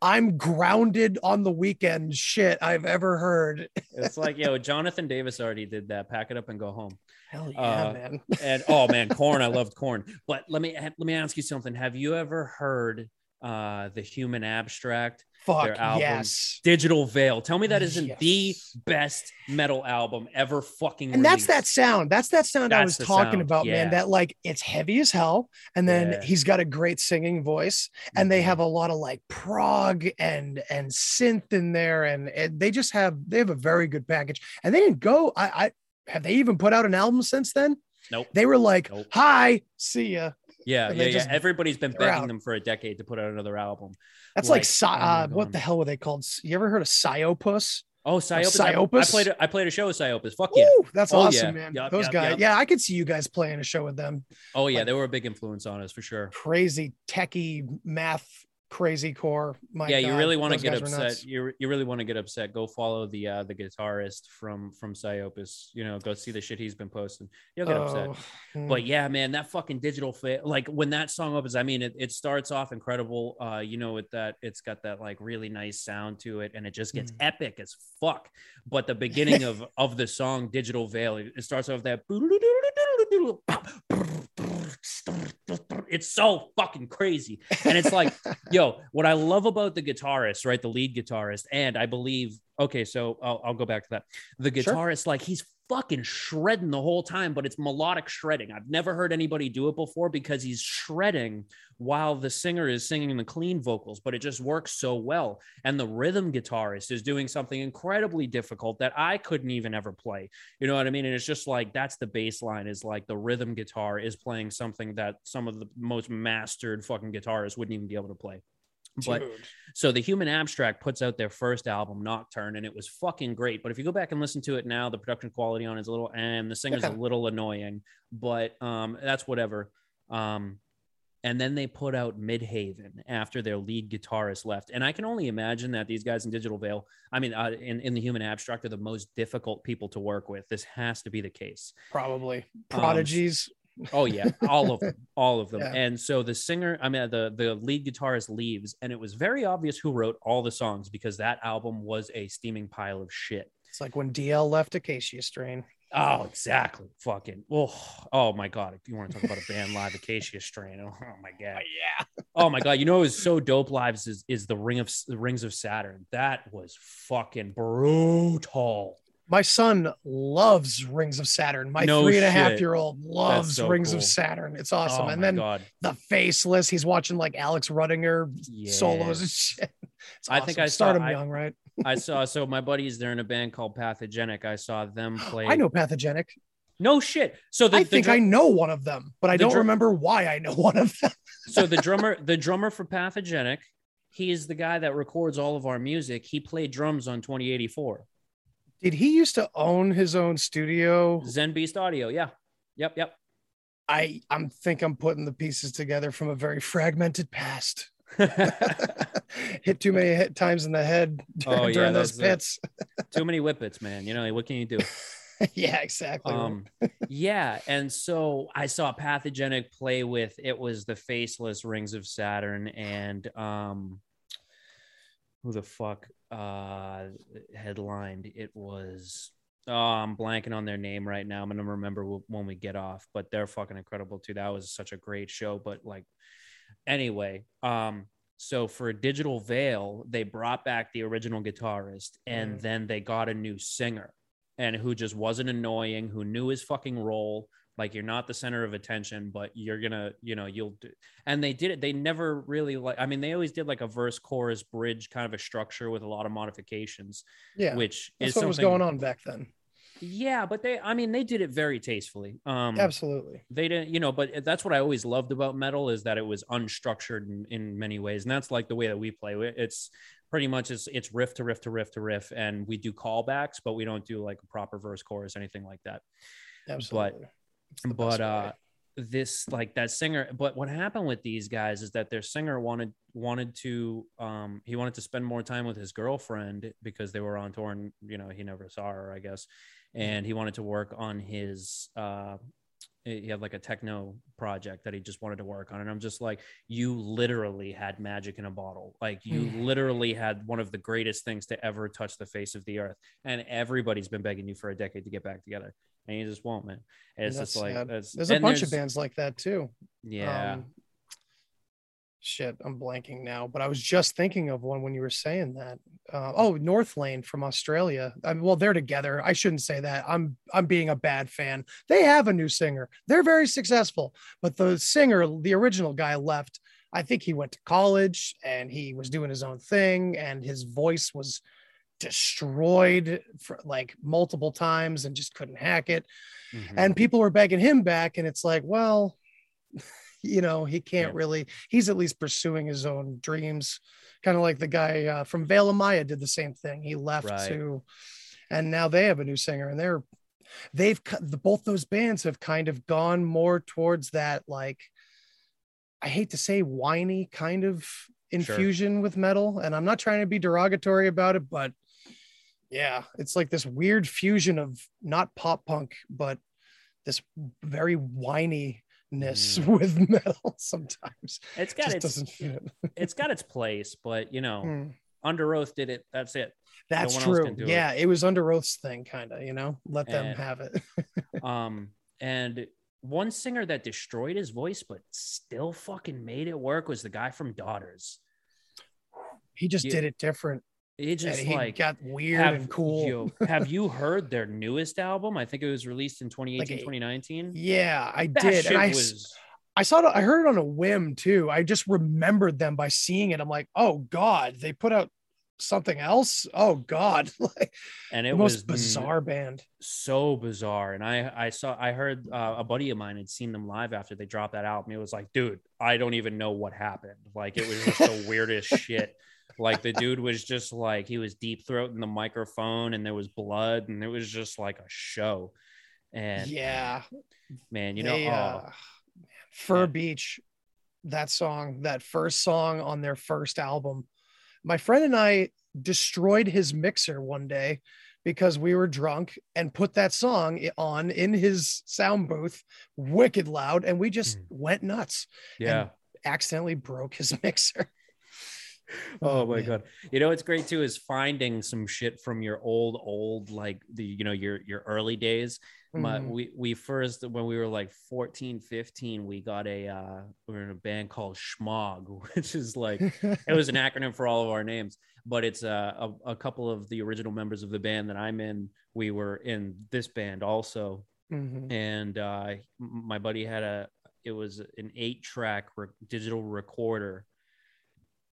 Speaker 7: I'm grounded on the weekend shit I've ever heard.
Speaker 8: It's like, yo, Jonathan Davis already did that. Pack it up and go home.
Speaker 7: Hell yeah,
Speaker 8: Uh,
Speaker 7: man.
Speaker 8: And oh man, Korn. I loved Korn. But let me let me ask you something. Have you ever heard uh the Human Abstract?
Speaker 7: Fuck
Speaker 8: their album,
Speaker 7: yes.
Speaker 8: Digital Veil. Tell me that isn't the best metal album ever fucking.
Speaker 7: And that's that sound. That's that sound I was talking
Speaker 8: sound,
Speaker 7: about,
Speaker 8: yeah.
Speaker 7: man. That like it's heavy as hell. And then
Speaker 8: Yeah.
Speaker 7: he's got a great singing voice. And they
Speaker 8: Mhm.
Speaker 7: have a lot of like prog and and synth in there. And, and they just have they have a very good package. And they didn't go. I I have they even put out an album since then?
Speaker 8: Nope.
Speaker 7: They were like,
Speaker 8: Nope.
Speaker 7: hi, see ya.
Speaker 8: Yeah, yeah, yeah. Everybody's been begging
Speaker 7: out.
Speaker 8: them for a decade to put out another album.
Speaker 7: That's
Speaker 8: Like,
Speaker 7: like,
Speaker 8: oh
Speaker 7: uh, what the hell were they called? You ever heard of Psyopus?
Speaker 8: Oh, Psyopus. I- I, played. A, I played a show with Psyopus. Fuck yeah.
Speaker 7: Woo, that's
Speaker 8: Oh,
Speaker 7: awesome,
Speaker 8: yeah.
Speaker 7: man.
Speaker 8: Yup,
Speaker 7: Those
Speaker 8: yup,
Speaker 7: guys.
Speaker 8: yup.
Speaker 7: Yeah, I could see you guys playing a show with them.
Speaker 8: Oh yeah,
Speaker 7: Like-
Speaker 8: they were a big influence on us for sure.
Speaker 7: crazy techie math crazy core. My
Speaker 8: yeah, you really want to get upset. You you really want to get upset. Go follow the uh the guitarist from from Psyopus. You know, go see the shit he's been posting. You'll get upset.
Speaker 7: Oh, hmm.
Speaker 8: But yeah, man, that fucking Digital Veil. Like when that song opens, I mean, it, it starts off incredible. Uh, you know, with that, it's got that like really nice sound to it, and it just gets
Speaker 7: Mm.
Speaker 8: epic as fuck. But the beginning of of the song, Digital Veil, it, it starts off that. It's so fucking crazy, and it's like, yo, what I love about the guitarist, right, the lead guitarist, and I believe, okay, so I'll, I'll go back to that. The
Speaker 7: Sure.
Speaker 8: guitarist, like, he's fucking shredding the whole time, but it's melodic shredding. I've never heard anybody do it before because he's shredding while the singer is singing the clean vocals, but it just works so well. And the rhythm guitarist is doing something incredibly difficult that I couldn't even ever play. You know what I mean? And it's just like that's the bass line is like the rhythm guitar is playing something that some of the most mastered fucking guitarists wouldn't even be able to play. But
Speaker 7: Dude.
Speaker 8: so the Human Abstract puts out their first album, Nocturne, and it was fucking great. But if you go back and listen to it now, the production quality on it is a little, and the singer's a little annoying. But um, that's whatever. Um, and then they put out Midhaven after their lead guitarist left. And I can only imagine that these guys in Digital Veil, I mean, uh, in, in the Human Abstract, are the most difficult people to work with. This has to be the case.
Speaker 7: probably
Speaker 8: Um,
Speaker 7: prodigies.
Speaker 8: Oh yeah, all of them, all of them.
Speaker 7: Yeah.
Speaker 8: And so the singer, I mean, the the lead guitarist leaves, and it was very obvious who wrote all the songs because that album was a steaming pile of shit.
Speaker 7: it's like when DL left Acacia Strain.
Speaker 8: Oh, exactly. Fucking. Oh, oh my god. If you want to talk about a band live, Acacia Strain. Oh, oh my god.
Speaker 7: Oh, yeah.
Speaker 8: Oh my god. You know, it was so dope. Lives is is the ring of the rings of Saturn. That was fucking brutal.
Speaker 7: My son loves Rings of Saturn. My
Speaker 8: No
Speaker 7: three and a half
Speaker 8: shit.
Speaker 7: year old loves
Speaker 8: so
Speaker 7: Rings
Speaker 8: cool.
Speaker 7: of Saturn. It's awesome.
Speaker 8: Oh
Speaker 7: and then
Speaker 8: god.
Speaker 7: the faceless, he's watching like Alex Rudinger
Speaker 8: Yeah.
Speaker 7: solos and shit. It's
Speaker 8: I think. I saw-
Speaker 7: start him young, right?
Speaker 8: I saw so my buddies they're in a band called Pathogenic. I saw them play.
Speaker 7: I know pathogenic.
Speaker 8: No shit. So the,
Speaker 7: I
Speaker 8: the
Speaker 7: think
Speaker 8: drum-
Speaker 7: I know one of them, but I
Speaker 8: the
Speaker 7: don't
Speaker 8: drum-
Speaker 7: remember why I know one of them.
Speaker 8: so the drummer the drummer for pathogenic he is the guy that records all of our music he played drums on 2084
Speaker 7: Did he used to own his own studio?
Speaker 8: zen beast audio yeah yep yep
Speaker 7: I I'm think I'm putting the pieces together from a very fragmented past. Hit too many hit times in the head
Speaker 8: Oh, yeah,
Speaker 7: during those pits.
Speaker 8: too many whippets man you know what can you do
Speaker 7: yeah, exactly.
Speaker 8: um yeah and so i saw pathogenic play with it was the faceless rings of saturn and um who the fuck uh headlined it was oh i'm blanking on their name right now i'm gonna remember when we get off but they're fucking incredible too that was such a great show but like anyway um so for digital veil they brought back the original guitarist and
Speaker 7: Mm.
Speaker 8: then they got a new singer and who just wasn't annoying, who knew his fucking role. Like you're not the center of attention, but you're gonna, you know, you'll do. And they did it. They never really like. I mean, they always did like a verse, chorus, bridge kind of a structure with a lot of modifications,
Speaker 7: yeah,
Speaker 8: which is
Speaker 7: what was going on back then.
Speaker 8: Yeah, but they. I mean, they did it very tastefully. Um,
Speaker 7: Absolutely.
Speaker 8: they didn't you know but that's what i always loved about metal is that it was unstructured in, in many ways and that's like the way that we play it's pretty much it's it's riff to riff to riff to riff and we do callbacks but we don't do like a proper verse chorus anything like that
Speaker 7: Absolutely. Best
Speaker 8: but uh this like that singer but what happened with these guys is that their singer wanted wanted to um he wanted to spend more time with his girlfriend because they were on tour and you know he never saw her i guess. And he wanted to work on his uh he had like a techno project that he just wanted to work on. And i'm just like you literally had magic in a bottle. Like you
Speaker 7: Mm.
Speaker 8: literally had one of the greatest things to ever touch the face of the earth. And everybody's been begging you for a decade to get back together and you just won't man it's
Speaker 7: That's
Speaker 8: just like
Speaker 7: sad.
Speaker 8: that's
Speaker 7: there's a bunch of bands like that too.
Speaker 8: yeah
Speaker 7: Um, shit, I'm blanking now, but I was just thinking of one when you were saying that. Uh, oh, Northlane from Australia. I mean, well, they're together. I shouldn't say that. I'm I'm being a bad fan. They have a new singer. They're very successful, but the singer, the original guy, left. I think he went to college and he was doing his own thing, and his voice was destroyed for like multiple times and just couldn't hack it
Speaker 8: Mhm.
Speaker 7: and people were begging him back and it's like well you know he can't
Speaker 8: Yeah.
Speaker 7: really he's at least pursuing his own dreams kind of like the guy uh, from Veil of Maya did the same thing he left
Speaker 8: Right.
Speaker 7: to and now they have a new singer and they're they've the both those bands have kind of gone more towards that like I hate to say whiny kind of infusion with metal and I'm not trying to be derogatory about it but yeah it's like this weird fusion of not pop punk but this very whininess with metal sometimes
Speaker 8: it's got
Speaker 7: just
Speaker 8: its
Speaker 7: doesn't fit
Speaker 8: it's got its place but you know
Speaker 7: Hmm.
Speaker 8: Underoath did it that's it
Speaker 7: that's
Speaker 8: else
Speaker 7: true
Speaker 8: do it.
Speaker 7: yeah it. was Underoath's thing kind of you know let them have it
Speaker 8: um and one singer that destroyed his voice but still fucking made it work was the guy from daughters
Speaker 7: he just
Speaker 8: Yeah.
Speaker 7: did it different
Speaker 8: it just like
Speaker 7: got weird
Speaker 8: have
Speaker 7: and cool.
Speaker 8: you, have you heard their newest album? I think it was released in 2018
Speaker 7: Like a-
Speaker 8: 2019
Speaker 7: yeah i
Speaker 8: that
Speaker 7: did and I,
Speaker 8: was
Speaker 7: I saw it i heard it on a whim too. I just remembered them by seeing it. I'm like oh god they put out something else? Oh god. Like
Speaker 8: and it was
Speaker 7: bizarre band.
Speaker 8: so bizarre and i i saw i heard uh, a buddy of mine had seen them live after they dropped that album. It was like dude i don't even know what happened. Like it was just the weirdest shit like the dude was just like he was deep throating the microphone and there was blood and it was just like a show and
Speaker 7: yeah
Speaker 8: man you know
Speaker 7: They,
Speaker 8: oh,
Speaker 7: uh, Fur
Speaker 8: Yeah.
Speaker 7: Beach, that song, that first song on their first album. My friend and I destroyed his mixer one day because we were drunk and put that song on in his sound booth, wicked loud, and we just
Speaker 8: Mm.
Speaker 7: went nuts.
Speaker 8: yeah
Speaker 7: Accidentally broke his mixer.
Speaker 8: Oh my
Speaker 7: man.
Speaker 8: god. You know what's great too is finding some shit from your old old like the you know your your early days. My,
Speaker 7: Mhm.
Speaker 8: we we first when we were like 14 15 we got a uh we were in a band called Schmog which is like it was an acronym for all of our names but it's uh, a, a couple of the original members of the band that I'm in we were in this band also
Speaker 7: Mhm.
Speaker 8: and uh my buddy had a it was an eight track re- digital recorder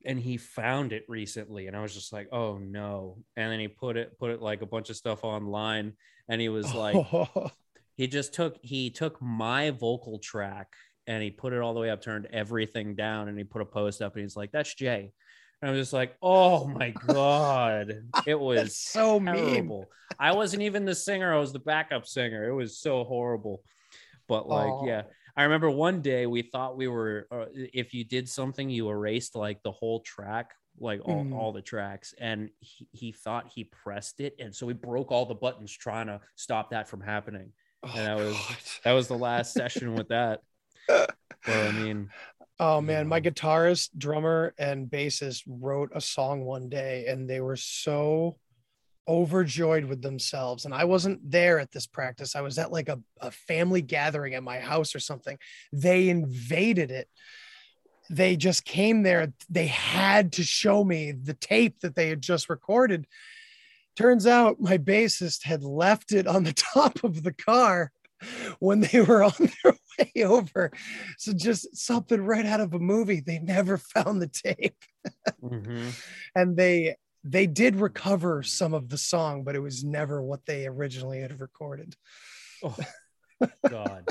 Speaker 8: and he found it recently and i was just like oh no. And then he put it put it like a bunch of stuff online and he was like he just took he took my vocal track and he put it all the way up turned everything down and he put a post up and he's like that's jay. And i was just like oh my god. It was
Speaker 7: so mean.
Speaker 8: i wasn't even the singer i was the backup singer. It was so horrible. But like yeah i remember one day we thought we were uh, if you did something you erased like the whole track like all,
Speaker 7: Mm.
Speaker 8: all the tracks and he, he thought he pressed it and so he broke all the buttons trying to stop that from happening
Speaker 7: Oh,
Speaker 8: and that was
Speaker 7: God.
Speaker 8: that was the last session with that well i mean
Speaker 7: Oh man, my guitarist, drummer, and bassist wrote a song one day and they were so overjoyed with themselves. And I wasn't there at this practice. I was at like a, a family gathering at my house or something. They invaded it. They just came there. They had to show me the tape that they had just recorded. Turns out my bassist had left it on the top of the car when they were on their way over. So just something right out of a movie. They never found the tape.
Speaker 8: mhm.
Speaker 7: And they they did recover some of the song, but it was never what they originally had recorded.
Speaker 8: oh god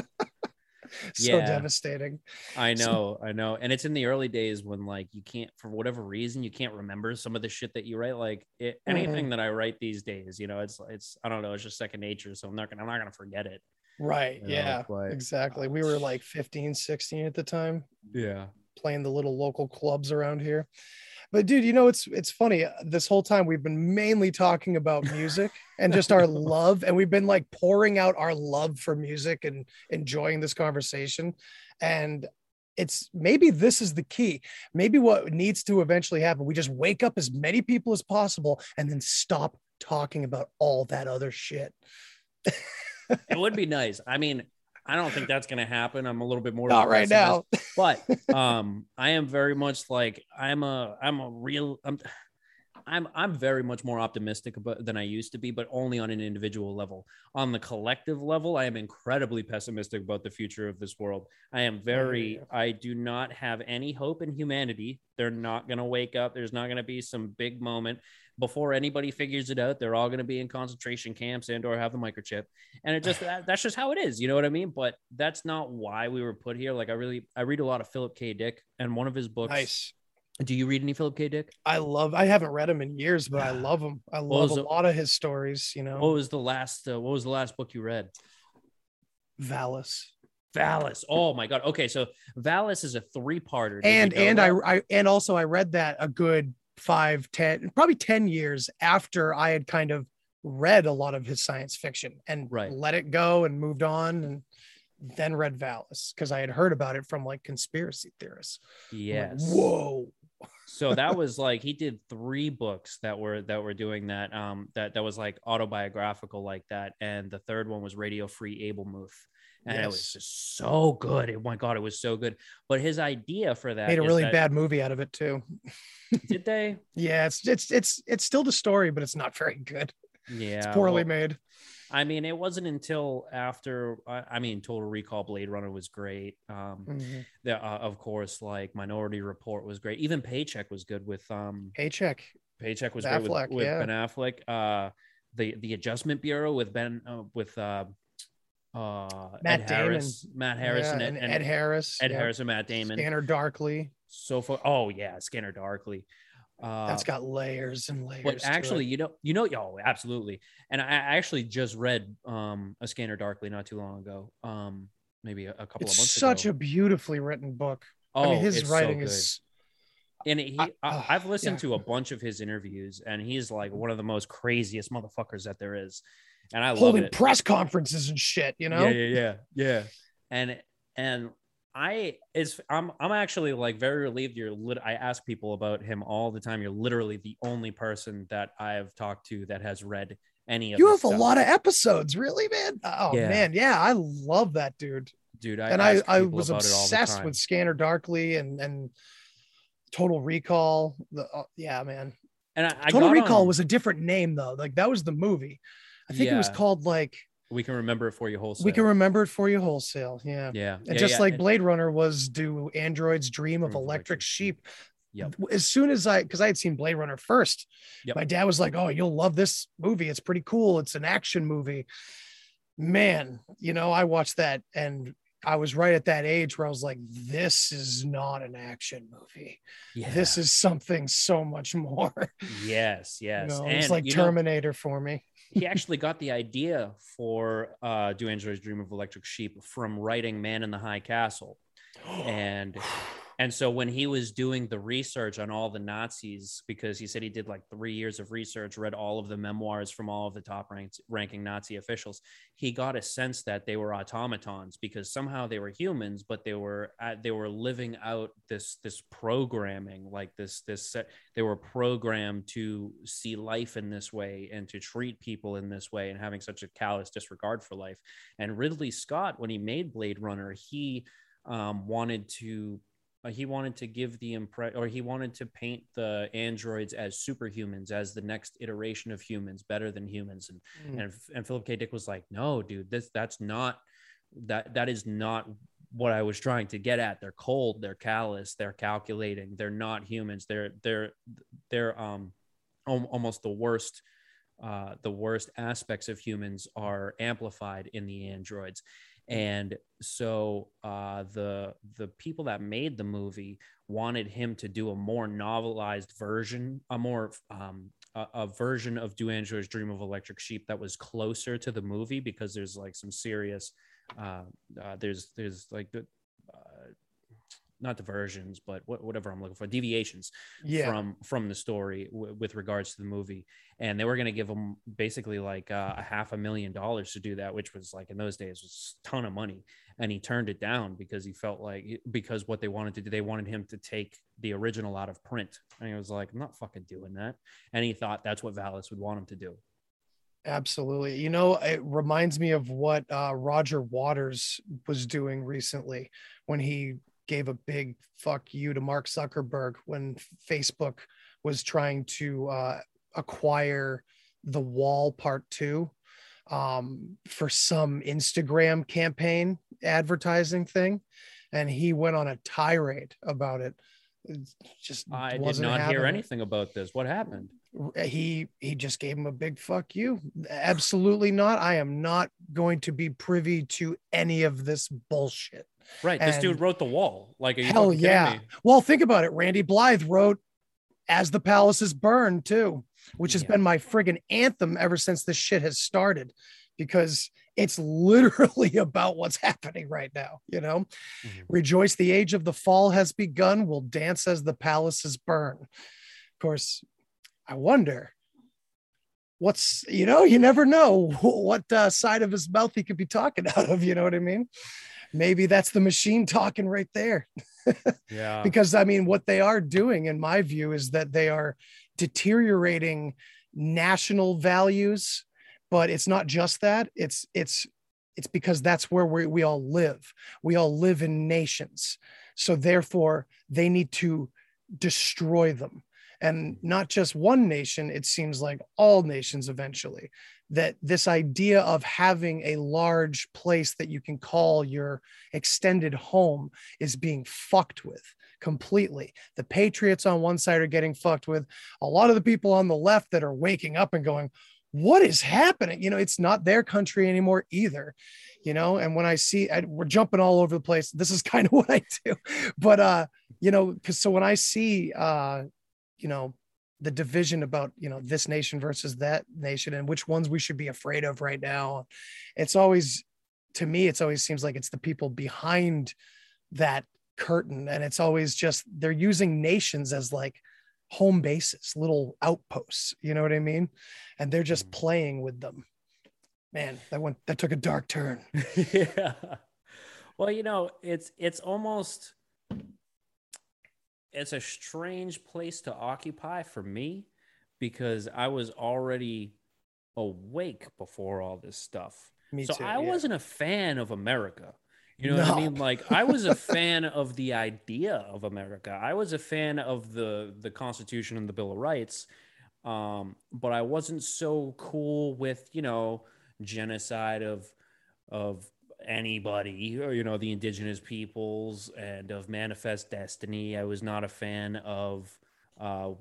Speaker 7: So
Speaker 8: Yeah.
Speaker 7: devastating.
Speaker 8: I know, I know. And it's in the early days when like you can't for whatever reason you can't remember some of the shit that you write. Like it,
Speaker 7: Mm-hmm.
Speaker 8: anything that I write these days, you know, it's it's I don't know, it's just second nature. So I'm not gonna I'm not gonna forget it.
Speaker 7: Right.
Speaker 8: You know,
Speaker 7: yeah.
Speaker 8: but-
Speaker 7: exactly. We were like 15, 16 at the time,
Speaker 8: Yeah.
Speaker 7: playing the little local clubs around here. But dude, you know it's it's funny. uh, This whole time we've been mainly talking about music and just our love, and we've been like pouring out our love for music and enjoying this conversation. And it's maybe this is the key. Maybe what needs to eventually happen, we just wake up as many people as possible and then stop talking about all that other shit.
Speaker 8: it would be nice. I mean, I don't think that's going to happen. I'm a little bit more
Speaker 7: Not right now.
Speaker 8: but um, I am very much like I'm a I'm a real I'm I'm I'm very much more optimistic about than I used to be, but only on an individual level. On the collective level, I am incredibly pessimistic about the future of this world. I am very I do not have any hope in humanity. They're not going to wake up. There's not going to be some big moment before anybody figures it out. They're all going to be in concentration camps and or have the microchip. And it just that, that's just how it is. You know what I mean? But that's not why we were put here. Like I really I read a lot of Philip K. Dick and one of his books.
Speaker 7: Nice.
Speaker 8: Do you read any Philip K. Dick?
Speaker 7: I love. I haven't read him in years, but I love him. I love a
Speaker 8: it-
Speaker 7: lot of his stories. You know,
Speaker 8: What was the last uh, what was the last book you read?
Speaker 7: Valis.
Speaker 8: Valis. Oh my god. Okay, so Valis is a three-parter. Did
Speaker 7: and
Speaker 8: you know
Speaker 7: and
Speaker 8: that?
Speaker 7: I, I and also I read that a good five, ten, probably ten years after I had kind of read a lot of his science fiction and
Speaker 8: Right.
Speaker 7: let it go and moved on and then read Valis because I had heard about it from like conspiracy theorists. I'm like,
Speaker 8: yes.
Speaker 7: Whoa.
Speaker 8: so that was like he did three books that were that were doing that um that that was like autobiographical like that and the third one was radio free Albemuth and it was just so good oh my god it was so good but his idea for that
Speaker 7: Made a really
Speaker 8: that-
Speaker 7: bad movie out of it too.
Speaker 8: did they
Speaker 7: Yeah, it's it's it's it's still the story, but it's not very good.
Speaker 8: yeah
Speaker 7: It's poorly
Speaker 8: well,
Speaker 7: made.
Speaker 8: i mean it wasn't until after i, I mean total recall blade runner was great um
Speaker 7: Mhm.
Speaker 8: the, uh, of course like minority report was great even paycheck was good with um
Speaker 7: Paycheck.
Speaker 8: Paycheck was
Speaker 7: With
Speaker 8: great
Speaker 7: Affleck,
Speaker 8: with, with
Speaker 7: yeah.
Speaker 8: Ben Affleck. Uh, the the Adjustment Bureau with Ben uh, with uh, uh,
Speaker 7: Matt
Speaker 8: Ed
Speaker 7: Damon.
Speaker 8: Harris, Matt Harris,
Speaker 7: Yeah,
Speaker 8: and,
Speaker 7: and,
Speaker 8: and,
Speaker 7: Ed Harris.
Speaker 8: Ed
Speaker 7: yeah.
Speaker 8: Harris and Matt Damon.
Speaker 7: Scanner Darkly.
Speaker 8: So far, oh yeah, Scanner Darkly. Uh,
Speaker 7: That's got layers and layers.
Speaker 8: but actually, you know, you know, y'all absolutely. And I, actually just read um a Scanner Darkly not too long ago. Um, maybe a, a couple
Speaker 7: it's
Speaker 8: of months
Speaker 7: such
Speaker 8: ago.
Speaker 7: a beautifully written book.
Speaker 8: oh,
Speaker 7: I mean, his
Speaker 8: it's so
Speaker 7: writing
Speaker 8: good.
Speaker 7: is
Speaker 8: and he
Speaker 7: I- oh,
Speaker 8: I've listened
Speaker 7: yeah.
Speaker 8: to a bunch of his interviews and he's like one of the most craziest motherfuckers that there is and i love
Speaker 7: holding
Speaker 8: it
Speaker 7: press conferences and shit. You know,
Speaker 8: yeah yeah yeah yeah and and i it's i'm i'm actually like very relieved you're lit i ask people about him all the time you're literally the only person that i've talked to that has read any of
Speaker 7: you have a lot of episodes, really, man. Oh
Speaker 8: Yeah.
Speaker 7: man, yeah, I love that dude.
Speaker 8: dude I
Speaker 7: and I, I was
Speaker 8: about it all the
Speaker 7: obsessed with Scanner Darkly and and Total Recall. The uh, yeah, man.
Speaker 8: and i, I
Speaker 7: Total Recall
Speaker 8: on-
Speaker 7: was a different name though. Like that was the movie. I think it was called like
Speaker 8: we can remember it for you wholesale
Speaker 7: We Can Remember It For You Wholesale. Yeah.
Speaker 8: yeah
Speaker 7: And
Speaker 8: yeah,
Speaker 7: just
Speaker 8: yeah.
Speaker 7: like Blade Runner was do androids dream of electric sheep.
Speaker 8: Yep.
Speaker 7: As soon as I because I had seen Blade Runner first,
Speaker 8: Yep.
Speaker 7: my dad was like, Oh, you'll love this movie. It's pretty cool. It's an action movie. Man, you know, I watched that and I was right at that age where I was like, this is not an action movie.
Speaker 8: yeah.
Speaker 7: This is something so much more.
Speaker 8: yes
Speaker 7: You
Speaker 8: yes
Speaker 7: know, it's like
Speaker 8: you know-
Speaker 7: Terminator for me.
Speaker 8: He actually got the idea for uh, Do Androids Dream of Electric Sheep from writing Man in the High Castle. And and so when he was doing the research on all the Nazis, because he said he did like three years of research, read all of the memoirs from all of the top ranked, ranking Nazi officials, he got a sense that they were automatons because somehow they were humans, but they were uh, they were living out this this programming, like this this they were programmed to see life in this way and to treat people in this way and having such a callous disregard for life. And Ridley Scott, when he made Blade Runner, he um, wanted to uh, he wanted to give the impression or he wanted to paint the androids as superhumans as the next iteration of humans better than humans. And
Speaker 7: Mm.
Speaker 8: and, and philip k. Dick was like no dude this that's not that that is not what i was trying to get at. They're cold they're callous they're calculating they're not humans. They're they're they're um almost the worst uh the worst aspects of humans are amplified in the androids and so uh, the the people that made the movie wanted him to do a more novelized version, a more um, a, a version of Do Androids Dream of Electric Sheep that was closer to the movie because there's like some serious, uh, uh, there's there's like the not diversions, but what, whatever I'm looking for, deviations
Speaker 7: Yeah.
Speaker 8: from from the story w- with regards to the movie. And they were going to give him basically like uh, a half a million dollars to do that, which was like in those days was a ton of money. And he turned it down because he felt like because what they wanted to do, they wanted him to take the original out of print. And he was like, I'm not fucking doing that. And he thought that's what Valis would want him to do.
Speaker 7: Absolutely. You know, it reminds me of what uh, Roger Waters was doing recently when he gave a big fuck you to Mark Zuckerberg when Facebook was trying to uh, acquire the wall part two um, for some Instagram campaign advertising thing. And he went on a tirade about it. It just
Speaker 8: I did not hear anything about this. What happened?
Speaker 7: he he just gave him a big fuck you absolutely not i am not going to be privy to any of this bullshit
Speaker 8: Right. This dude wrote the wall. Like,
Speaker 7: hell yeah
Speaker 8: me?
Speaker 7: well think about it randy blythe wrote as the palaces burn too which has
Speaker 8: Yeah.
Speaker 7: been my friggin anthem ever since this shit has started because it's literally about what's happening right now you know
Speaker 8: Mhm.
Speaker 7: rejoice the age of the fall has begun we'll dance as the palaces burn of course i wonder what's you know you never know what uh, side of his mouth he could be talking out of you know what i mean maybe that's the machine talking right there.
Speaker 8: Yeah.
Speaker 7: because i mean what they are doing in my view is that they are deteriorating national values but it's not just that. It's it's it's because that's where we, we all live. We all live in nations. So therefore they need to destroy them and not just one nation it seems like all nations eventually that this idea of having a large place that you can call your extended home is being fucked with completely. The patriots on one side are getting fucked with. A lot of the people on the left that are waking up and going what is happening? You know it's not their country anymore either you know? And when i see I, we're jumping all over the place. This is kind of what i do. But uh you know because so when i see uh you know the division about you know this nation versus that nation and which ones we should be afraid of right now. It's always to me it's always seems like it's the people behind that curtain. And it's always just they're using nations as like home bases little outposts you know what i mean? And they're just mm-hmm. playing with them. Man that went that took a dark turn.
Speaker 8: Yeah. Well, you know, it's it's almost it's a strange place to occupy for me because I was already awake before all this stuff.
Speaker 7: me
Speaker 8: so
Speaker 7: too
Speaker 8: I
Speaker 7: yeah.
Speaker 8: wasn't a fan of America. You know what I mean? Like I was a fan of the idea of America. I was a fan of the the Constitution and the Bill of Rights. Um, but I wasn't so cool with, you know, genocide of of anybody, or, you know, the indigenous peoples and of manifest destiny. I was not a fan of uh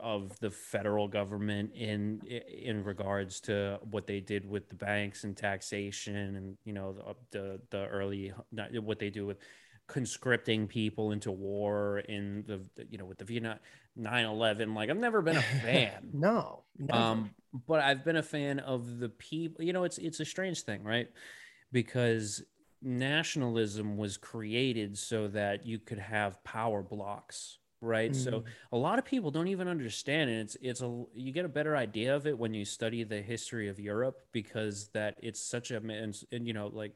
Speaker 8: of the federal government in in regards to what they did with the banks and taxation and you know the the, the early what they do with conscripting people into war in the you know with the Vietnam 9/11 like I've never been a fan
Speaker 7: no never.
Speaker 8: um but I've been a fan of the people you know it's it's a strange thing right because nationalism was created so that you could have power blocks right so
Speaker 7: Mhm.
Speaker 8: a lot of people don't even understand and it's it's a you get a better idea of it when you study the history of Europe because that it's such a and, and you know like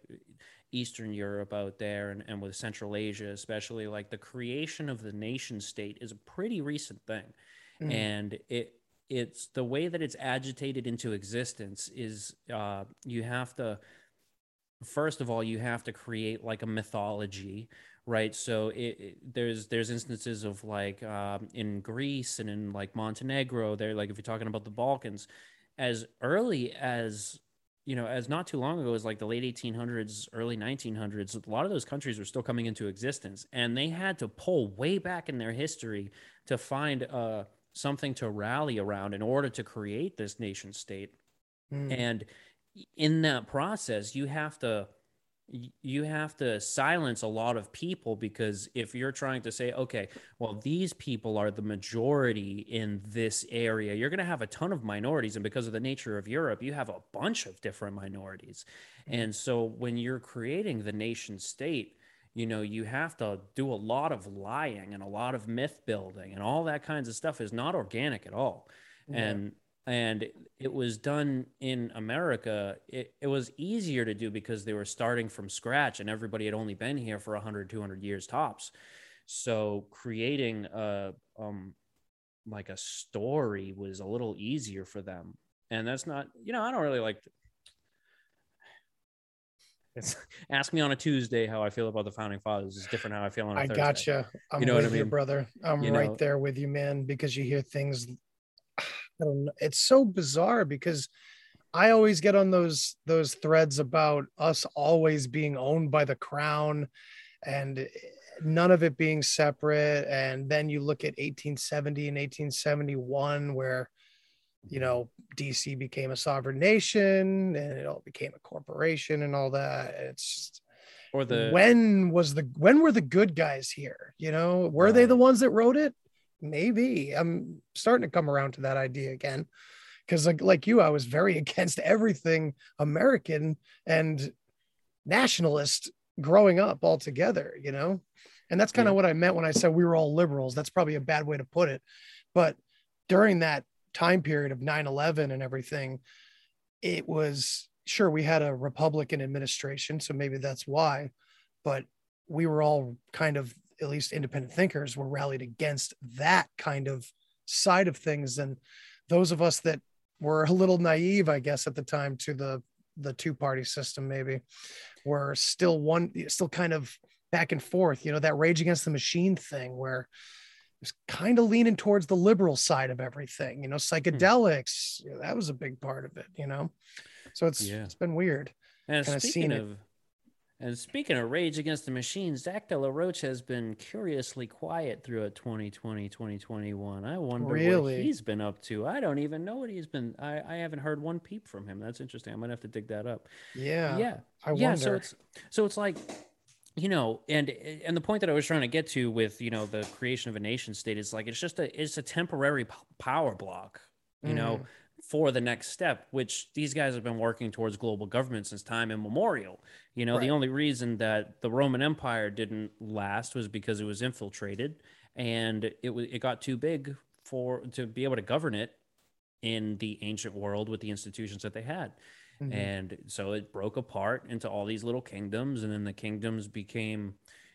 Speaker 8: Eastern Europe out there and, and with Central Asia especially like the creation of the nation state is a pretty recent thing
Speaker 7: Mm.
Speaker 8: and it it's the way that it's agitated into existence is uh you have to first of all you have to create like a mythology right so it, it- there's there's instances of like um, in greece and in like montenegro they're like if you're talking about the balkans as early as you know as not too long ago as like the late 1800s early 1900s a lot of those countries were still coming into existence and they had to pull way back in their history to find uh something to rally around in order to create this nation state
Speaker 7: Mm.
Speaker 8: and in that process you have to you have to silence a lot of people because if you're trying to say okay well these people are the majority in this area you're going to have a ton of minorities. And because of the nature of Europe you have a bunch of different minorities. And so when you're creating the nation state you know you have to do a lot of lying and a lot of myth building and all that kinds of stuff is not organic at all. Yeah. and and it was done in America. It, it was easier to do because they were starting from scratch and everybody had only been here for 100, 200 years tops. So creating a, um, like a story was a little easier for them. And that's not, you know, I don't really like. It's ask me on a Tuesday how I feel about the founding fathers It's different how I feel on a I
Speaker 7: Thursday. gotcha. I'm you know with what I mean? you, brother. I'm you right know? there with you, man, because you hear things I don't know. It's so bizarre because I always get on those those threads about us always being owned by the crown and eh, none of it being separate. And then you look at 1870 and 1871, where you know DC became a sovereign nation and it all became a corporation and all that. It's just,
Speaker 8: or the
Speaker 7: when was the when were the good guys here? You know, were right. they the ones that wrote it? Maybe I'm starting to come around to that idea again. Because like like you, I was very against everything American and nationalist growing up altogether, you know? And that's kind of yeah. what I meant when I said we were all liberals. That's probably a bad way to put it. But during that time period of 9-11 and everything, it was sure we had a Republican administration, so maybe that's why, but we were all kind of at least independent thinkers were rallied against that kind of side of things and those of us that were a little naive i guess at the time to the the two party system maybe were still one still kind of back and forth you know that rage against the machine thing where it was kind of leaning towards the liberal side of everything you know psychedelics hmm. that was a big part of it you know so it's yeah. it's been weird
Speaker 8: and speaking of it. And speaking of Rage Against the Machine, Zack de la Rocha has been curiously quiet throughout 2020, 2021. I wonder really? what he's been up to. I don't even know what he's been. I, I haven't heard one peep from him. That's interesting. I might have to dig that up.
Speaker 7: Yeah.
Speaker 8: Yeah.
Speaker 7: I
Speaker 8: yeah.
Speaker 7: Wonder.
Speaker 8: So it's so it's like you know and and the point that i was trying to get to with you know the creation of a nation state is like it's just a it's a temporary power block you mm. know for the next step, which these guys have been working towards global government since time immemorial. You know, right. the only reason that the Roman Empire didn't last was because it was infiltrated and it was it got too big for to be able to govern it in the ancient world with the institutions that they had. Mm-hmm. And so it broke apart into all these little kingdoms and then the kingdoms became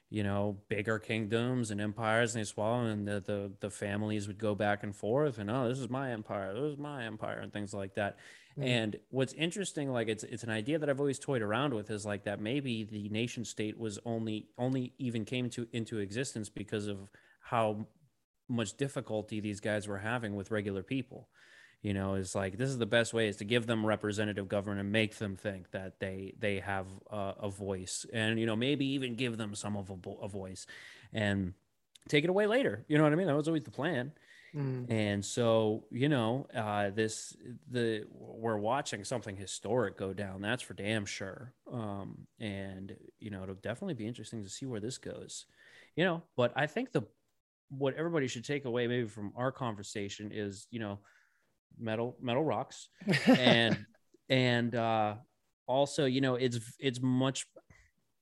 Speaker 8: you know, bigger kingdoms and empires, and they swallow, and the, the the families would go back and forth, and oh, this is my empire, this is my empire, and things like that. Mm-hmm. And what's interesting, like it's it's an idea that I've always toyed around with, is like that maybe the nation state was only only even came to into existence because of how much difficulty these guys were having with regular people you know is like this is the best way is to give them representative government and make them think that they they have a, a voice and you know maybe even give them some of a, a, voice and take it away later. You know what i mean? That was always the plan. Mm. and so you know uh, this the we're watching something historic go down that's for damn sure. Um, and you know it'll definitely be interesting to see where this goes. You know but i think the what everybody should take away maybe from our conversation is you know metal metal rocks. And and uh also you know it's it's much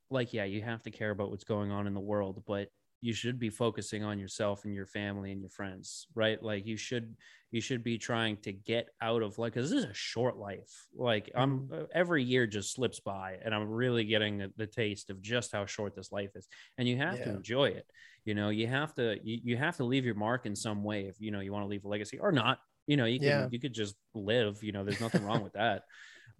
Speaker 8: like yeah you have to care about what's going on in the world but you should be focusing on yourself and your family and your friends right? Like you should you should be trying to get out of like because this is a short life. Like i'm mm-hmm. every year just slips by and i'm really getting the, the taste of just how short this life is. And you have yeah. to enjoy it. You know you have to you, you have to leave your mark in some way if you know you want to leave a legacy or not you know, you can yeah. you could just live. You know, there's nothing wrong with that.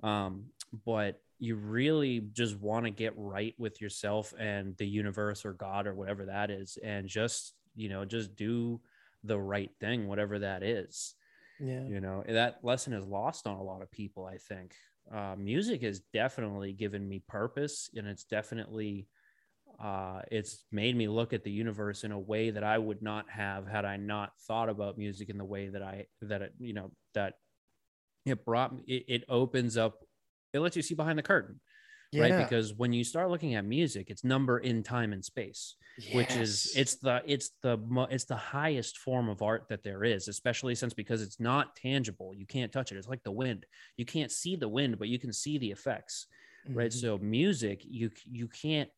Speaker 8: Um, but you really just want to get right with yourself and the universe or God or whatever that is, and just you know, just do the right thing, whatever that is.
Speaker 7: Yeah.
Speaker 8: You know, that lesson is lost on a lot of people. I think uh, music has definitely given me purpose, and it's definitely uh, it's made me look at the universe in a way that I would not have had I not thought about music in the way that I that it you know that it brought it, it opens up it lets you see behind the curtain right? Because when you start looking at music it's number in time and space which is it's the it's the mo- it's the highest form of art that there is especially since because it's not tangible you can't touch it it's like the wind. You can't see the wind but you can see the effects right?
Speaker 7: Mhm.
Speaker 8: so music you you can't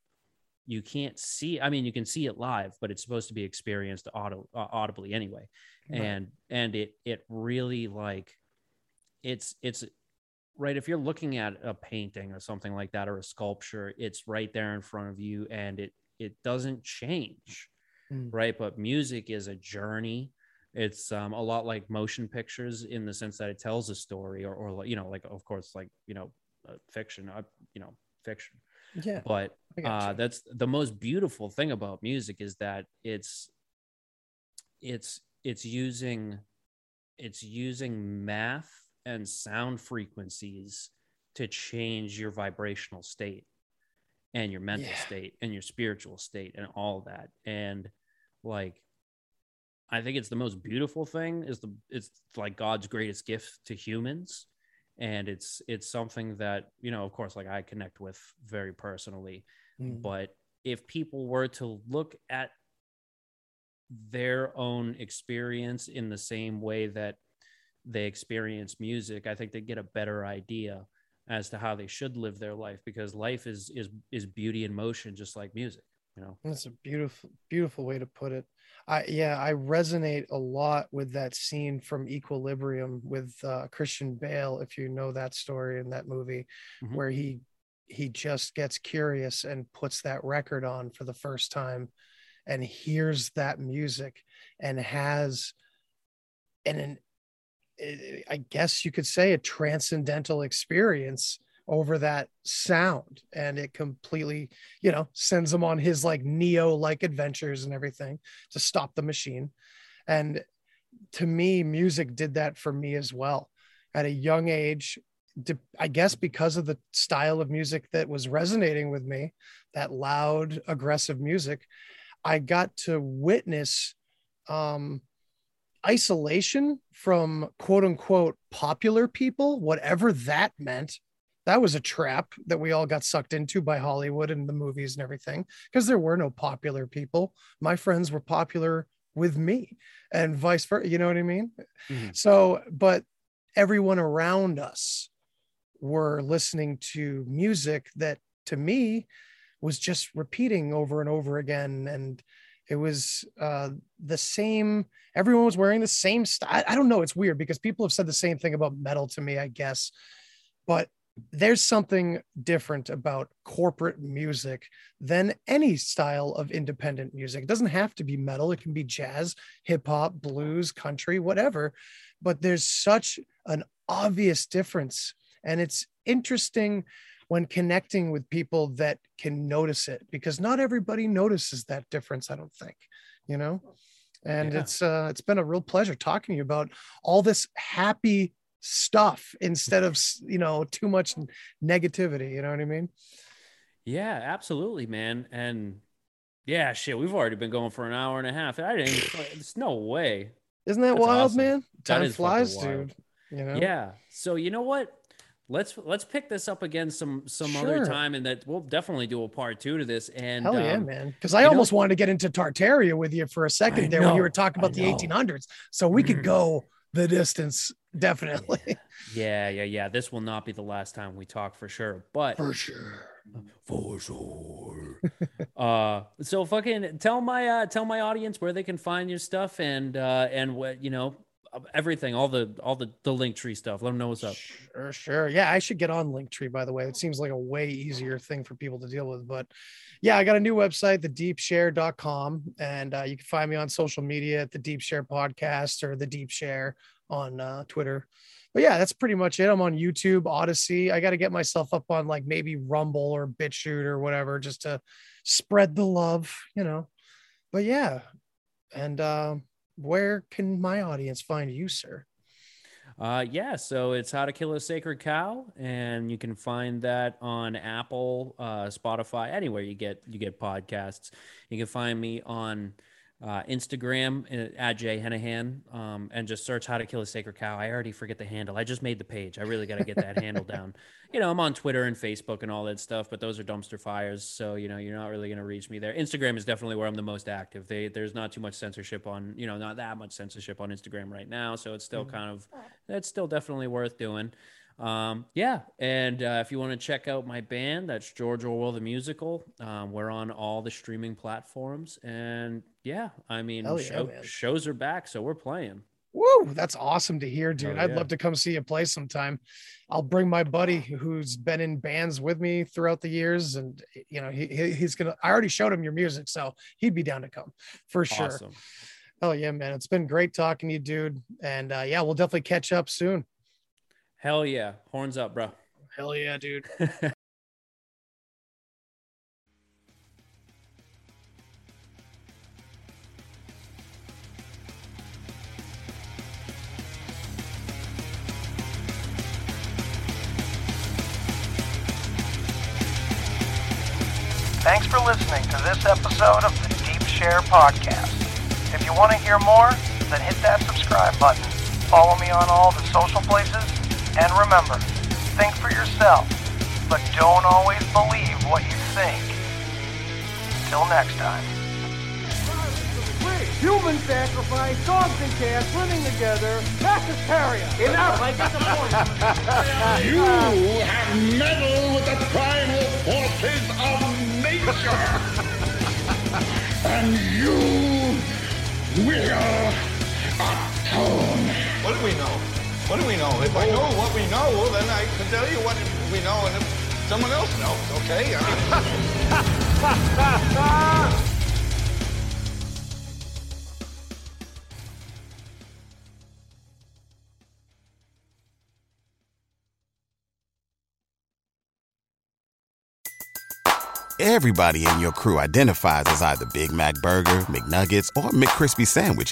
Speaker 8: you can't see i mean you can see it live but it's supposed to be experienced auto, uh, audibly anyway
Speaker 7: Right.
Speaker 8: and and it it really like it's it's right if you're looking at a painting or something like that or a sculpture it's right there in front of you and it it doesn't change
Speaker 7: Mm.
Speaker 8: right but music is a journey it's um, a lot like motion pictures in the sense that it tells a story or, or you know like of course like you know uh, fiction uh, you know fiction
Speaker 7: yeah.
Speaker 8: but uh, that's the most beautiful thing about music is that it's it's it's using it's using math and sound frequencies to change your vibrational state and your mental
Speaker 7: Yeah.
Speaker 8: state and your spiritual state and all that. And like i think it's the most beautiful thing is the it's like god's greatest gift to humans. And it's it's something that you know of course like i connect with very personally
Speaker 7: Mm.
Speaker 8: but if people were to look at their own experience in the same way that they experience music i think they get a better idea as to how they should live their life because life is is is beauty in motion just like music you know
Speaker 7: That's a beautiful, beautiful way to put it. I yeah, I resonate a lot with that scene from Equilibrium with uh, Christian Bale. If you know that story in that movie,
Speaker 8: Mhm.
Speaker 7: where he he just gets curious and puts that record on for the first time, and hears that music, and has an, an I guess you could say a transcendental experience over that sound. And it completely you know sends him on his like neo like adventures and everything to stop the machine. And to me music did that for me as well. At a young age i guess because of the style of music that was resonating with me that loud aggressive music i got to witness um isolation from quote unquote popular people whatever that meant that was a trap that we all got sucked into by Hollywood and the movies and everything because there were no popular people. My friends were popular with me and vice versa. You know what I mean?
Speaker 8: Mhm.
Speaker 7: So, but everyone around us were listening to music that to me was just repeating over and over again. And it was uh, the same, everyone was wearing the same style. I, I don't know. It's weird because people have said the same thing about metal to me, I guess. But there's something different about corporate music than any style of independent music. It doesn't have to be metal, it can be jazz, hip hop, blues, country, whatever. But there's such an obvious difference. And it's interesting when connecting with people that can notice it because not everybody notices that difference, I don't think, you know? And
Speaker 8: Yeah.
Speaker 7: it's uh it's been a real pleasure talking to you about all this happy stuff instead of you know too much negativity you know what i mean
Speaker 8: yeah absolutely man and yeah shit we've already been going for an hour and a half i didn't there's no way
Speaker 7: isn't that
Speaker 8: That's
Speaker 7: wild
Speaker 8: awesome.
Speaker 7: man
Speaker 8: That
Speaker 7: time flies dude you know
Speaker 8: Yeah. So you know what? Let's let's pick this up again some some other time, and that we'll definitely do a part two to this. And
Speaker 7: Hell yeah,
Speaker 8: um,
Speaker 7: man! Because I
Speaker 8: you know-
Speaker 7: almost wanted to get into Tartaria with you for a second
Speaker 8: I
Speaker 7: there when you were talking about the
Speaker 8: know.
Speaker 7: 1800s, so we could
Speaker 8: Mhm.
Speaker 7: go the distance definitely.
Speaker 8: Yeah, yeah, yeah. This will not be the last time we talk for sure. But
Speaker 7: for sure.
Speaker 8: for sure. uh, so fucking tell my uh tell my audience where they can find your stuff and uh and what you know everything, all the all the the Linktree stuff. Let them know what's up.
Speaker 7: Sure, sure. Yeah, I should get on Linktree, by the way. It seems like a way easier thing for people to deal with. But yeah, I got a new website, thedeepshare.com. And uh, you can find me on social media at the Deep Share Podcast or the Deep Share on uh, Twitter. But yeah, that's pretty much it. I'm on YouTube, Odysee. I got to get myself up on like maybe Rumble or BitChute or whatever just to spread the love, you know. But yeah. And uh, where can my audience find you, sir?
Speaker 8: Uh, yeah, so it's How to Kill a Sacred Cow, and you can find that on Apple, uh, Spotify, anywhere you get you get podcasts. You can find me on uh, Instagram uh, at Jay Henehan, um, and just search how to kill a sacred cow. I already forget the handle. I just made the page. I really got to get that handle down. You know, I'm on Twitter and Facebook and all that stuff, but those are dumpster fires. So you know, you're not really going to reach me there. Instagram is definitely where I'm the most active. They, there's not too much censorship on, you know, not that much censorship on Instagram right now. So it's still mm-hmm. kind of, it's still definitely worth doing. Um, yeah, and uh, if you want to check out my band, that's George Orwell the Musical. Um, we're on all the streaming platforms, and yeah, I mean, yeah, show, shows are back, so we're playing.
Speaker 7: Woo, that's awesome to hear, dude. Oh, yeah. I'd love to come see you play sometime. I'll bring my buddy who's been in bands with me throughout the years, and you know he, he's gonna. I already showed him your music, so he'd be down to come for sure. Awesome. Oh yeah, man, it's been great talking to you, dude. And uh, yeah, we'll definitely catch up soon.
Speaker 8: Hell yeah. Horns up, bro.
Speaker 7: Hell yeah, dude.
Speaker 1: Thanks for listening to this episode of the Deep Share Podcast. If you want to hear more, then hit that subscribe button. Follow me on all the social places and remember, think for yourself, but don't always believe what you think. Till next time.
Speaker 2: Human sacrifice, dogs and cats living together, that's hysteria. Enough, I get the point.
Speaker 4: you have meddled with the primal forces of nature. and you will atone.
Speaker 10: What do we know? What do we know? If I know what we know, then I can tell you what we know, and if someone else knows, okay?
Speaker 9: Everybody in your crew identifies as either Big Mac Burger, McNuggets, or McCrispy Sandwich,